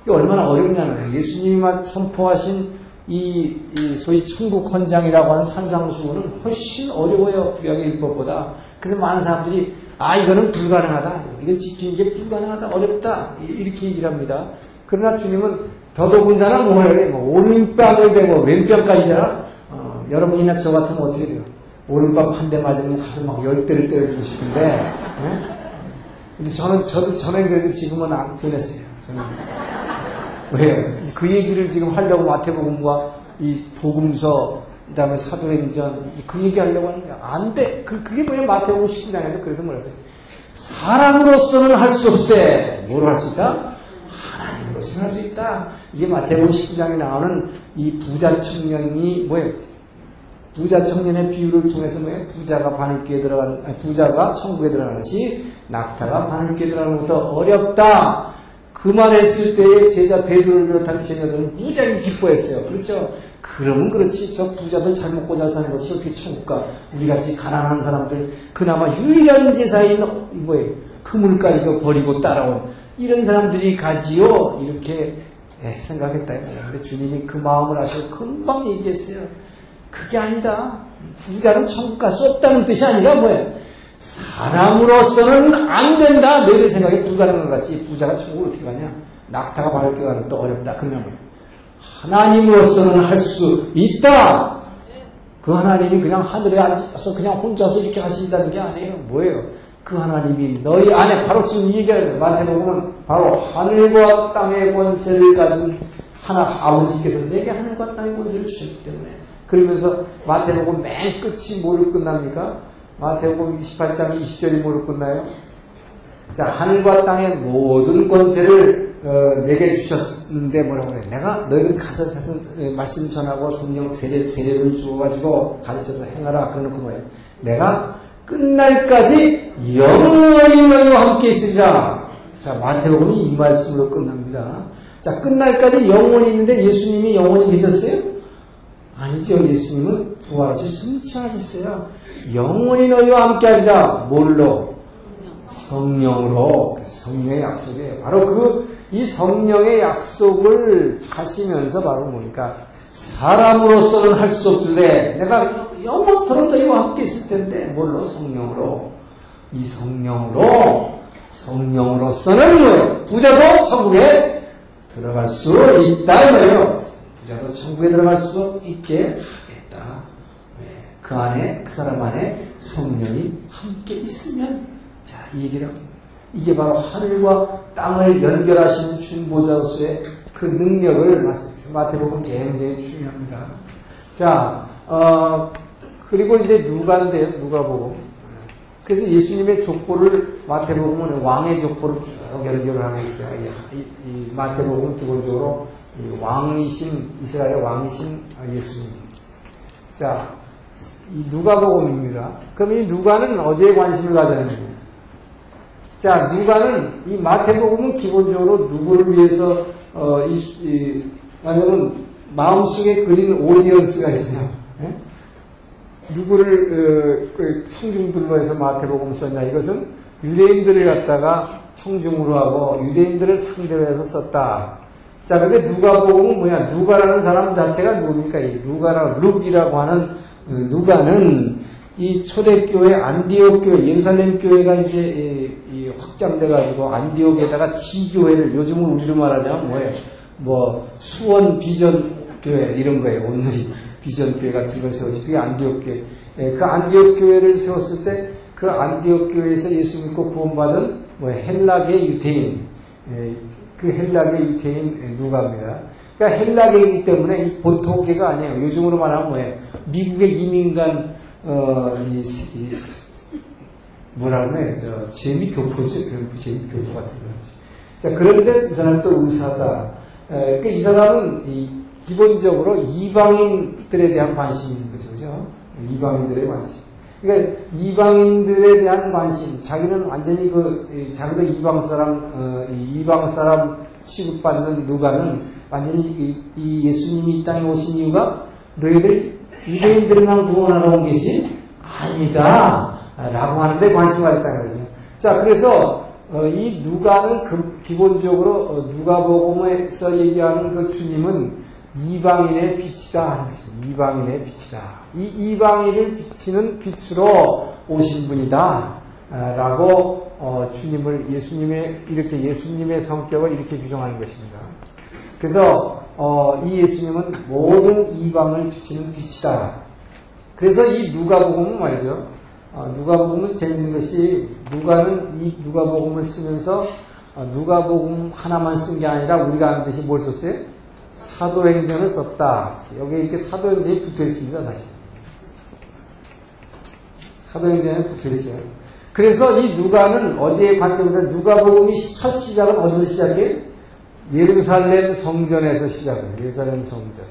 이게 얼마나 어렵냐는 거예요. 예수님이 선포하신 이, 이 소위 천국 헌장이라고 하는 산상수훈은 훨씬 어려워요. 구약의 율법보다. 그래서 많은 사람들이 아 이거는 불가능하다. 이건 지키는 게 불가능하다. 어렵다. 이렇게 얘기를 합니다. 그러나 주님은 더더군다나 뭐예요? 뭐 오른뺨을 대고 왼뺨까지잖아. 어, 여러분이나 저 같으면 어떻게 돼요? 오른뺨 한대 맞으면 가서 막 열 대를 때려주고 싶은데. 네? 근데 저는 저도 전에 그래도 지금은 안 변했어요. 저는. 왜요? 그 얘기를 지금 하려고 마태복음과 이 복음서, 그 다음에 사도행전, 그 얘기 하려고 하는 거야. 안 돼. 그, 그게 뭐냐, 마태복음 19장에서 그래서 뭐랬어요? 사람으로서는 할 수 없을 때, 뭘 할 수 있다? 하나님으로서는 할 수 있다. 이게 마태복음 19장에 나오는 이 부자 청년이 뭐예요? 부자 청년의 비유를 통해서 뭐예요? 부자가 바늘기에 들어가는, 부자가 천국에 들어가는 것이 낙타가 바늘기에 들어가는 것보다 어렵다. 그 말했을 때에 제자 베드로를 비롯한 제자들은 무지하게 기뻐했어요. 그렇죠? 그러면 그렇지. 저 부자들 잘 먹고 잘 사는 것이 어떻게 천국 가? 우리같이 가난한 사람들, 그나마 유일한 제사인, 뭐예요? 그물가 이거 버리고 따라온 이런 사람들이 가지요. 이렇게 예, 생각했다. 근데 주님이 그 마음을 아시고 금방 얘기했어요. 그게 아니다. 부자는 천국 갈 수 없다는 뜻이 아니라 뭐예요? 사람으로서는 안 된다. 너희들 생각에 불가능한 것 같지. 부자가 천국을 어떻게 가냐? 낙타가 바를 때 가는 또 어렵다. 그러면 하나님으로서는 할 수 있다. 그 하나님이 그냥 하늘에 앉아서 그냥 혼자서 이렇게 하신다는 게 아니에요. 뭐예요? 그 하나님이 너희 안에 바로 지금 얘기하는 마태복음은 바로 하늘과 땅의 권세를 가진 하나 아버지께서 내게 하늘과 땅의 권세를 주셨기 때문에 그러면서 마태복음 맨 끝이 뭐로 끝납니까? 마태복음 28장 20절이 뭐로 끝나요? 자, 하늘과 땅의 모든 권세를 어, 내게 주셨는데 뭐라고 그래? 내가 너희들 가서 사실 어, 말씀 전하고 성령 세례, 세례를 주어가지고 가르쳐서 행하라. 그러놓고 뭐예요? 내가 끝날까지 영원히 너희와 함께 있으리라. 자, 마태복음이 이 말씀으로 끝납니다. 자, 끝날까지 영원히 있는데 예수님이 영원히 계셨어요? 아니죠. 예수님은 부활하셔 승천하셨어요. 영원히 너희와 함께 하리라. 뭘로? 성령으로. 성령의 약속이에요. 바로 그, 이 성령의 약속을 하시면서 바로 뭡니까? 사람으로서는 할 수 없을래. 내가 영원토록 너희와 함께 있을 텐데, 뭘로? 성령으로. 이 성령으로, 성령으로서는? 부자도 천국에 들어갈 수 있다, 이거예요. 부자도 천국에 들어갈 수 있게. 그 안에, 그 사람 안에 성령이 함께 있으면, 자, 이 얘기를, 이게 바로 하늘과 땅을 연결하시는 주보자로서의 그 능력을 말씀드렸어요. 마태복음 굉장히 중요합니다. 자, 어, 그리고 이제 누가인데요, 누가복음. 그래서 예수님의 족보를 마태복음은 왕의 족보를 쭉 연결을 하고 있어요. 이, 이 마태복음은 기본적으로 왕이신 이스라엘의 왕이신 예수님. 자, 이 누가복음입니다. 그럼 이 누가는 어디에 관심을 가져야 되는지. 자, 누가는 이 마태복음은 기본적으로 누구를 위해서 어, 이, 이 왜냐면 마음속에 그린 오디언스가 있어요. 네? 누구를 어, 그 청중들로 해서 마태복음 썼냐? 이것은 유대인들을 갖다가 청중으로 하고 유대인들을 상대로 해서 썼다. 자, 근데 누가복음은 뭐야? 누가라는 사람 자체가 누굽니까? 이 누가라 룩이라고 하는 그 누가는 이 초대교회 안디옥 교회 예루살렘 교회가 이제 확장돼 가지고 안디옥에다가 지교회를 요즘은 우리로 말하자면 뭐예요? 뭐 수원 비전 교회 이런 거예요. 오늘이 비전 교회 같은 걸 세웠지. 그게 안디옥 교회. 예, 그 안디옥 교회를 세웠을 때 그 안디옥 교회에서 예수 믿고 구원받은 뭐 헬라계 유대인, 예, 그 헬라계 유대인 누가입니다. 그러니까 헬라계이기 때문에 이 보통계가 아니에요. 요즘으로 말하면 뭐예요? 미국의 이민간 어, 이, 이 뭐라 그래? 저 재미 교포죠. 재미 교포 같은 사람이죠. 자, 그런데 이 사람 또 의사다. 에, 그이 사람은 이, 기본적으로 이방인들에 대한 관심이 있는 거죠. 그죠? 이방인들의 관심. 그러니까 이방인들에 대한 관심, 자기는 완전히 그 자기도 이방 사람, 어, 이방 사람 취급받는 누가는 완전히 이, 이 예수님이 이 땅에 오신 이유가 너희들 유대인들만 구원하러 온 것이 아니다. 라고 하는데 관심을 가졌다는 거죠. 자, 그래서 어, 이 누가는 그 기본적으로 어, 누가복음에서 얘기하는 그 주님은 이방인의 빛이다 하는 것입니다. 이방인의 빛이다. 이 이방인을 비치는 빛으로 오신 분이다. 라고 어, 주님을 예수님의 이렇게 예수님의 성격을 이렇게 규정하는 것입니다. 그래서 어, 이 예수님은 모든 이방을 비치는 빛이다. 그래서 이 누가복음은 말이죠. 어, 누가복음은 재밌는 것이 누가는 이 누가복음을 쓰면서 어, 누가복음 하나만 쓴 게 아니라 우리가 아는 듯이 뭘 썼어요? 사도행전을 썼다. 여기 이렇게 사도행전이 붙어 있습니다, 사실. 사도행전에 붙어 있어요. 그래서 이 누가는 어디에 관점이냐? 누가복음이 첫 시작은 어디서 시작해요? 예루살렘 성전에서 시작해요. 예루살렘 성전.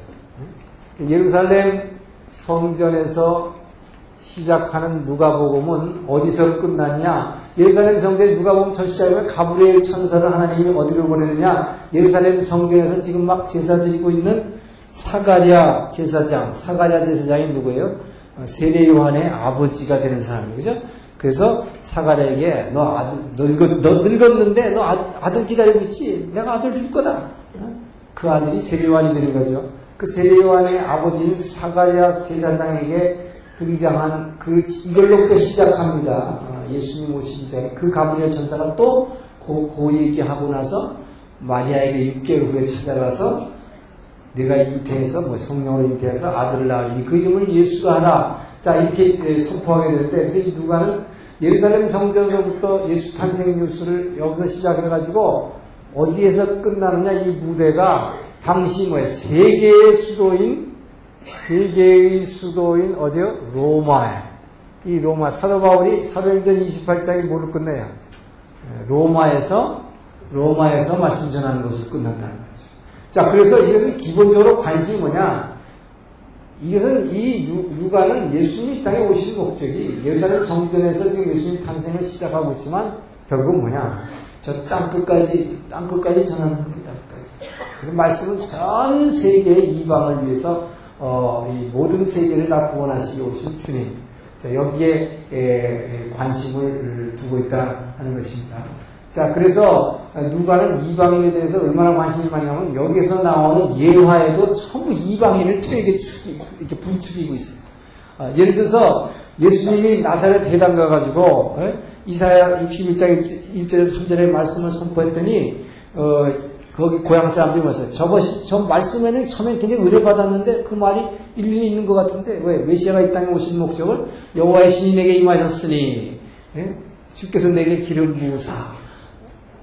예루살렘 성전에서 시작하는 누가복음은 어디서 끝났냐? 예루살렘 성전에 누가복음 첫 시작하면 가브리엘 천사를 하나님이 어디로 보내느냐? 예루살렘 성전에서 지금 막 제사 드리고 있는 사가랴 제사장, 사가랴 제사장이 누구예요? 세례 요한의 아버지가 되는 사람이죠. 그래서 사가랴에게 너 아들 늙었, 너 늙었는데 너 아, 들 기다리고 있지? 내가 아들 줄 거다. 그 아들이 세례 요한이 되는 거죠. 그 세례 요한의 아버지인 사가랴 제사장에게 등장한 그 이걸로부터 시작합니다. 예수님 오시기 전에 그 가브리엘 천사가 또 그, 그 얘기하고 나서 마리아에게 6개월 후에 찾아가서 내가 잉태해서 뭐 성령으로 잉태해서 아들을 낳으니 그 이름을 예수가 하라. 자 이렇게 선포하게 되는데 그래서 이 누가는 예루살렘 성전서부터 예수 탄생 뉴스를 여기서 시작해가지고 어디에서 끝나느냐 이 무대가 당시 뭐야 세계의 수도인 세계의 수도인 어디요? 로마에 이 로마 사도 바울이 사도행전 28장이 뭐를 끝내요? 로마에서 로마에서 말씀 전하는 것으로 끝난다는. 자, 그래서 이것은 기본적으로 관심이 뭐냐? 이것은 이 유, 가는 예수님이 땅에 오신 목적이 예루살렘 성전에서 지금 예수님 탄생을 시작하고 있지만 결국은 뭐냐? 저 땅 끝까지 땅 끝까지 전하는 겁니다. 그래서 말씀은 전 세계의 이방을 위해서 어, 모든 세계를 다 구원하시기 오신 주님. 자, 여기에 에, 관심을 두고 있다 하는 것입니다. 자, 그래서 누가는 이방인에 대해서 얼마나 관심이 많냐면 여기서 나오는 예화에도 전부 이방인을 되게 이렇게 분축이고 있어요. 아, 예를 들어서 예수님이 나사렛 대당 가가지고 에? 이사야 61장 1절에서 3절의 말씀을 선포했더니 어, 거기 고향 사람들이 뭐죠? 저것이 저 말씀에는 처음에 굉장히 의뢰받았는데 그 말이 일리 있는 것 같은데 왜 메시아가 이 땅에 오신 목적을 여호와의 신이 내게 임하셨으니 예? 주께서 내게 기름 부으사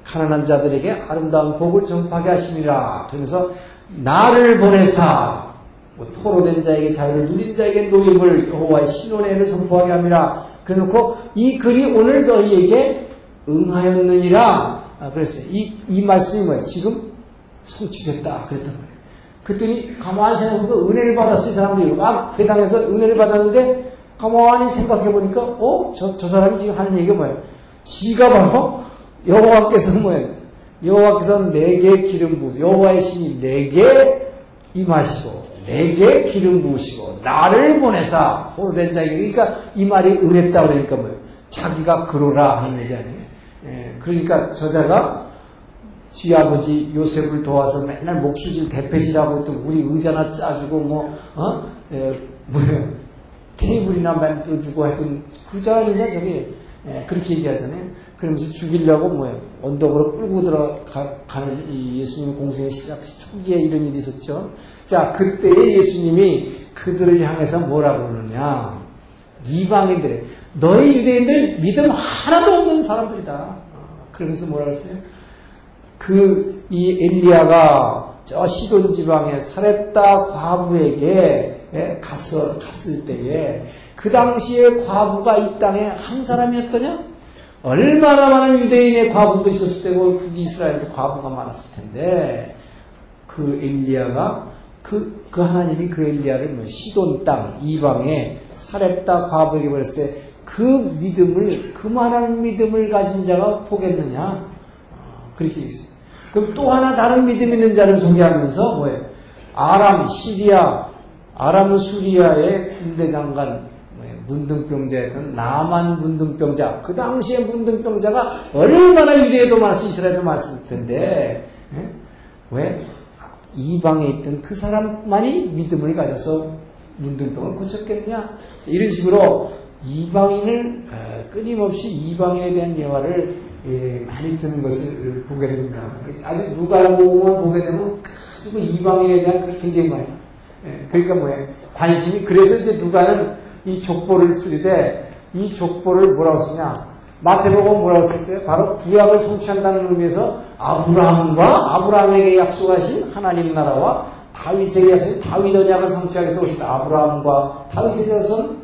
가난한 자들에게 아름다운 복을 전파하게 하심이라 그러면서 나를 보내사 뭐 포로된 자에게 자유를 누린 자에게 노임을 여호와의 신원회를 선포하게 합니다. 그래놓고 이 글이 오늘 너희에게 응하였느니라 아, 그랬어요. 이, 이 말씀이 뭐예요? 지금 성취됐다. 그랬단 말이에요. 그랬더니 가만히 생각해보니까 은혜를 받았어요. 사람들이 막 회당에서 은혜를 받았는데 가만히 생각해보니까 어? 저, 저 사람이 지금 하는 얘기가 뭐예요? 지가 바로 여호와께서 뭐예요? 여호와께서 내게 기름 부으 여호와의 신이 내게 임하시고 내게 기름 부으시고 나를 보내사 포로된 자에게 그러니까 이 말이 은혜다 그러니까 뭐예요? 자기가 그러라 하는 얘기 아니에요. 예, 그러니까 저자가 지 아버지 요셉을 도와서 맨날 목수질 대패질하고 있던 우리 의자나 짜주고 뭐, 어? 예, 뭐예요? 테이블이나 만들어주고 하여튼 그자 아니냐 저기 예, 그렇게 얘기하잖아요. 그러면서 죽이려고 뭐예요? 언덕으로 끌고 들어가는 이 예수님 공생의 시작 초기에 이런 일이 있었죠. 자, 그때에 예수님이 그들을 향해서 뭐라고 그러느냐? 이방인들, 너희 유대인들 믿음 하나도 없는 사람들이다. 그러면서 뭐라 그랬어요? 그, 이 엘리야가 저 시돈 지방의 사렙다 과부에게 예, 갔어, 갔을 때에 그 당시에 과부가 이 땅에 한 사람이었더냐? 얼마나 많은 유대인의 과부도 있었을 때고 북이스라엘도 과부가 많았을 텐데 그 엘리야가 그, 그 하나님이 그 엘리야를 뭐 시돈 땅 이방에 사렙다 과부에게 보냈을 때 그 믿음을 그만한 믿음을 가진 자가 보겠느냐 어, 그렇게 있어요. 그럼 또 하나 다른 믿음 있는 자를 소개하면서 뭐예요? 아람 시리아 아람 수리아의 군대 장관 문둥병자였던 나만 문둥병자 그 당시에 문둥병자가 얼마나 유대에도 많았어 이스라엘도 많았을 텐데 예? 왜 이방에 있던 그 사람만이 믿음을 가져서 문둥병을 고쳤겠느냐 이런 식으로 이방인을 어, 끊임없이 이방인에 대한 예화를 예, 많이 드는 것을 보게 됩니다. 아주 누가복음을 보게 되면 가지고 이방인에 대한 굉장히 많아요. 예, 그러니까 뭐예요? 관심이 그래서 이제 누가는 이 족보를 쓰는데 이 족보를 뭐라고 쓰냐? 마태복음 뭐라고 썼어요? 바로 구약을 성취한다는 의미에서 아브라함과 아브라함에게 약속하신 하나님 나라와 다윗에게 약속하신 다윗 언약을 성취하기 위해서 오셨다. 아브라함과 다윗에 대해서는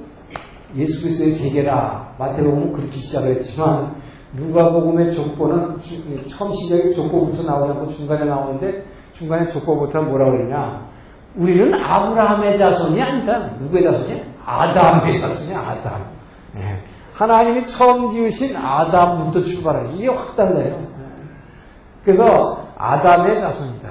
예수 그리스도의 세계라. 마태복음은 그렇게 시작을 했지만 누가복음의 족보는 처음 시작에 족보부터 나오지 않고 중간에 나오는데 중간에 족보부터 뭐라고 그러냐? 우리는 아브라함의 자손이 아니다. 누구의 자손이야? 아담의 자손이야, 아담. 네. 하나님이 처음 지으신 아담부터 출발하는 이게 확 달라요. 그래서 아담의 자손이다.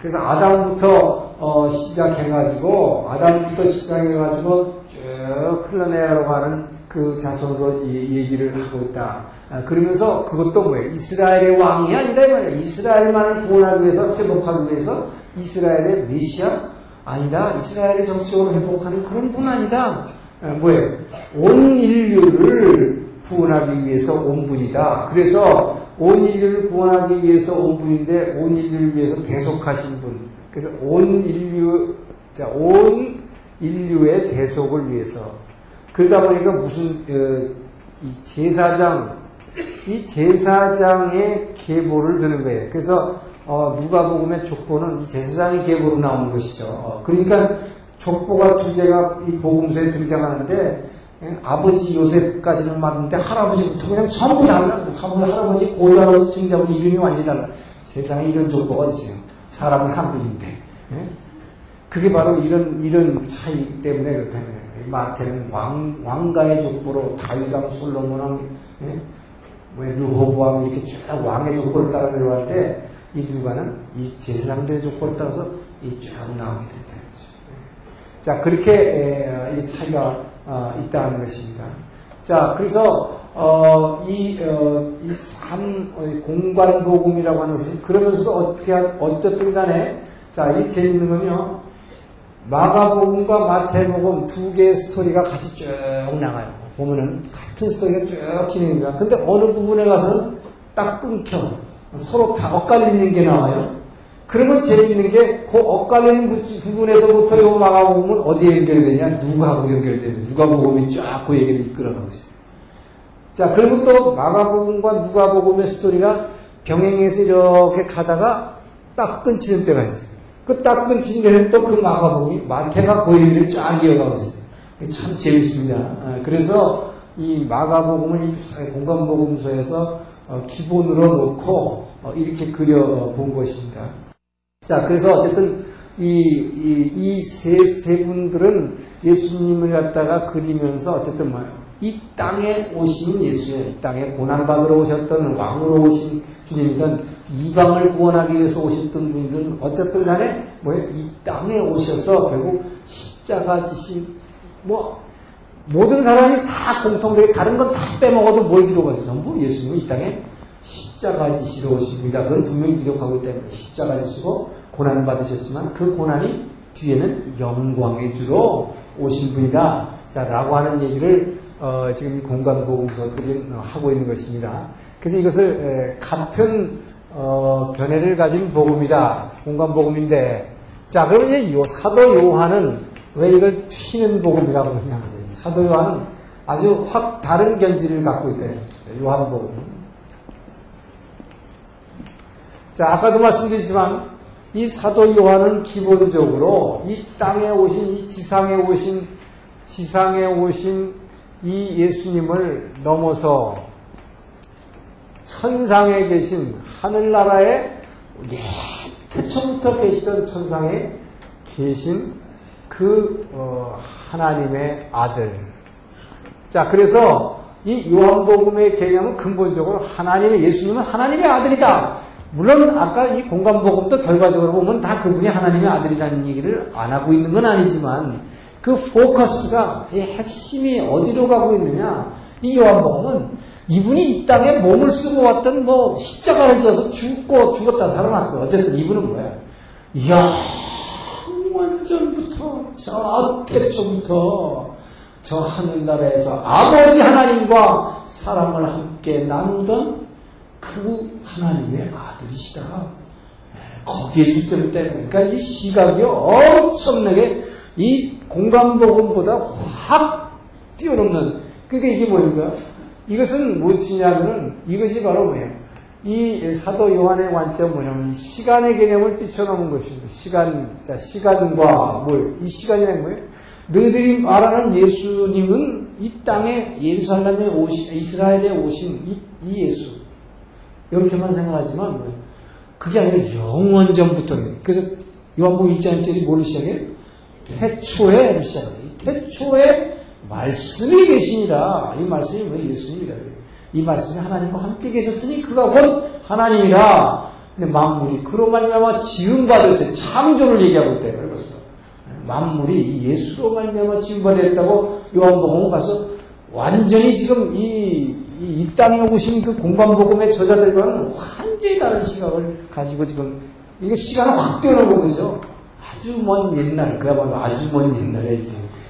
그래서 아담부터 어, 시작해가지고 아담부터 시작해가지고 쭉 흘러내려가는 그 자손으로 얘기를 하고 있다. 아, 그러면서 그것도 뭐예요? 이스라엘의 왕이 아니다 이 말이에요. 이스라엘만을 구원하기 위해서 회복하기 위해서 이스라엘의 메시아 아니다. 이스라엘의 정치적으로 회복하는 그런 분 아니다. 아, 뭐예요? 온 인류를 구원하기 위해서 온 분이다. 그래서 온 인류를 구원하기 위해서 온 분인데 온 인류를 위해서 대속하신 분. 그래서 온 인류, 자, 온 인류의 대속을 위해서. 그러다 보니까 무슨 어, 이 제사장, 이 제사장의 계보를 드는 거예요. 그래서 어, 누가복음의 족보는 이 제사장의 계보로 나오는 것이죠. 어, 그러니까 족보가 두 개가 이 복음서에 등장하는데 예? 아버지 요셉까지는 맞는데 할아버지부터 그냥 전부 달라. 할아버지, 할아버지, 고이 할아버지, 증자아버지 이름이 완전히 달라. 세상에 이런 족보가 어딨어요. 사람은 한 분인데. 예? 그게 바로 이런, 이런 차이 때문에 그렇게 하는 거예요. 마태는 왕, 왕가의 족보로 다윗왕, 솔로몬왕, 예? 뭐 르호보암 이렇게 쭉 왕의 족보를 따라 내려갈 때, 이 누가는 이 제사장들의 족보를 따라서 이 쭉 나오게 된다. 자, 그렇게 에, 이 차이가 어, 있다는 것입니다. 자, 그래서 어, 이, 어, 이 삼, 어, 이 공관복음이라고 하는 것은 그러면서도 어떻게, 하- 어쨌든 간에 자, 이 재밌는 건요. 마가복음과 마태복음 두 개의 스토리가 같이 쭉 나가요. 보면은 같은 스토리가 쭉 진행됩니다. 근데 어느 부분에 가서는 딱 끊겨. 서로 다 엇갈리는 게 나와요. 그러면 재밌는 게 그 엇갈리는 부- 부분에서부터 이 마가복음은 어디에 연결되냐? 누가하고 연결되냐? 누가복음이 쫙 그 얘기를 이끌어가고 있어요. 자, 그리고 또 마가복음과 누가복음의 스토리가 병행해서 이렇게 가다가 딱 끊치는 때가 있어요. 그 딱 끊치는 데는 또 그 마가복음이 마태가 그 얘기를 쫙 이어가고 있어요. 참 재밌습니다. 아, 그래서 이 마가복음을 이 공간복음서에서 어, 기본으로 놓고 어, 이렇게 그려본 것입니다. 자, 그래서 어쨌든 이이세 세 분들은 예수님을 갖다가 그리면서 어쨌든 뭐예요? 이 땅에 오신 예수예요. 이 땅에 고난 받으러 오셨던 왕으로 오신 주님이든 이방을 구원하기 위해서 오셨던 분들은 어쨌든 간에 뭐예요? 이 땅에 오셔서 결국 십자가 지신 뭐 모든 사람이 다 공통되게 다른 건 다 빼먹어도 뭘 기록하세요? 전부 예수님은 이 땅에 십자가 지시러 오십니다. 그건 분명히 기록하고 있기 때문에 십자가 지시고 고난을 받으셨지만 그 고난이 뒤에는 영광의 주로 오신 분이다. 자, 라고 하는 얘기를 어, 지금 이 공간보험서들이 하고 있는 것입니다. 그래서 이것을 에, 같은 어, 견해를 가진 복음이다. 공간복음인데 자, 그러면 요, 사도 요한은 왜 이걸 튀는 복음이라고 그러냐. 사도 요한은 아주 확 다른 견지를 갖고 있다. 요한복음. 자, 아까도 말씀드렸지만 이 사도 요한은 기본적으로 이 땅에 오신 이 지상에 오신 지상에 오신 이 예수님을 넘어서 천상에 계신 하늘나라에 태초부터 계시던 천상에 계신 그 어, 하나님의 아들. 자, 그래서 이 요한복음의 개념은 근본적으로 하나님의 예수님은 하나님의 아들이다. 물론 아까 이 공간복음도 결과적으로 보면 다 그분이 하나님의 아들이라는 얘기를 안 하고 있는 건 아니지만 그 포커스가 이 핵심이 어디로 가고 있느냐? 이 요한복음은 이분이 이 땅에 몸을 쓰고 왔던 뭐 십자가를 져서 죽고 죽었다 살아났고 어쨌든 이분은 뭐야? 이야 완 전부터 저 태초부터 저 하늘나라에서 아버지 하나님과 사랑을 함께 나누던 그 하나님의 아들이시다. 네, 거기에 주점 때문에. 그러니까 이 시각이 엄청나게 이 공간복음보다 확 뛰어넘는. 그러니까 이게 뭐입니까? 이것은 무엇이냐면은 이것이 바로 뭐예요? 이 사도 요한의 관점 뭐냐면 시간의 개념을 뛰쳐넘은 것입니다. 시간, 자, 시간과 뭘, 이 시간이라는 뭐예요? 너희들이 말하는 예수님은 이 땅에 예루살렘에 오신, 이스라엘에 오신 이, 이 예수. 이렇게만 생각하지만 뭐예요? 그게 아니라 영원 전부터 그래서 요한복음 1장 1절이 뭘로 시작해요? 태초에 시작해요. 태초에 말씀이 계시니라. 이 말씀이 뭐 예수님이라 그래요. 이 말씀이 하나님과 함께 계셨으니 그가 곧 하나님이라. 근데 만물이 그로 말미암아 지음 받으세요. 창조를 얘기하고 있대요. 그래서 만물이 예수로 말미암아 지음 받았다고 요한복음 가서 완전히 지금 이, 이, 이 땅에 오신 그 공간복음의 저자들과는 완전히 다른 시각을 가지고 지금 이게 시간을 확 뛰어넘은 거죠. 아주 먼 옛날, 그야말로 아주 먼 옛날에.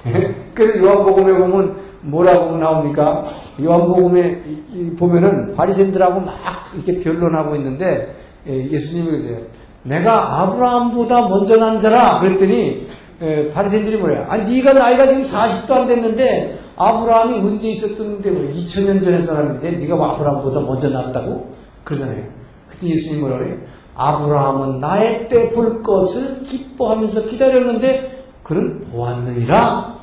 그래서 요한복음에 보면 뭐라고 나옵니까? 요한복음에 보면은 바리새인들하고 막 이렇게 변론하고 있는데 예, 예수님이 그러세요. 내가 아브라함보다 먼저 난 자라 그랬더니 예, 바리새인들이 뭐래요? 아니 네가 나이가 지금 40도 안 됐는데 아브라함이 언제 있었던데 뭐 2000년 전의 사람인데 네가 뭐 아브라함보다 먼저 났다고 그러잖아요. 그때 예수님 뭐라 그래요? 아브라함은 나의 때 볼 것을 기뻐하면서 기다렸는데 그는 보았느니라.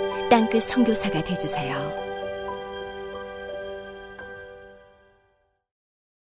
땅끝 선교사가 되주세요.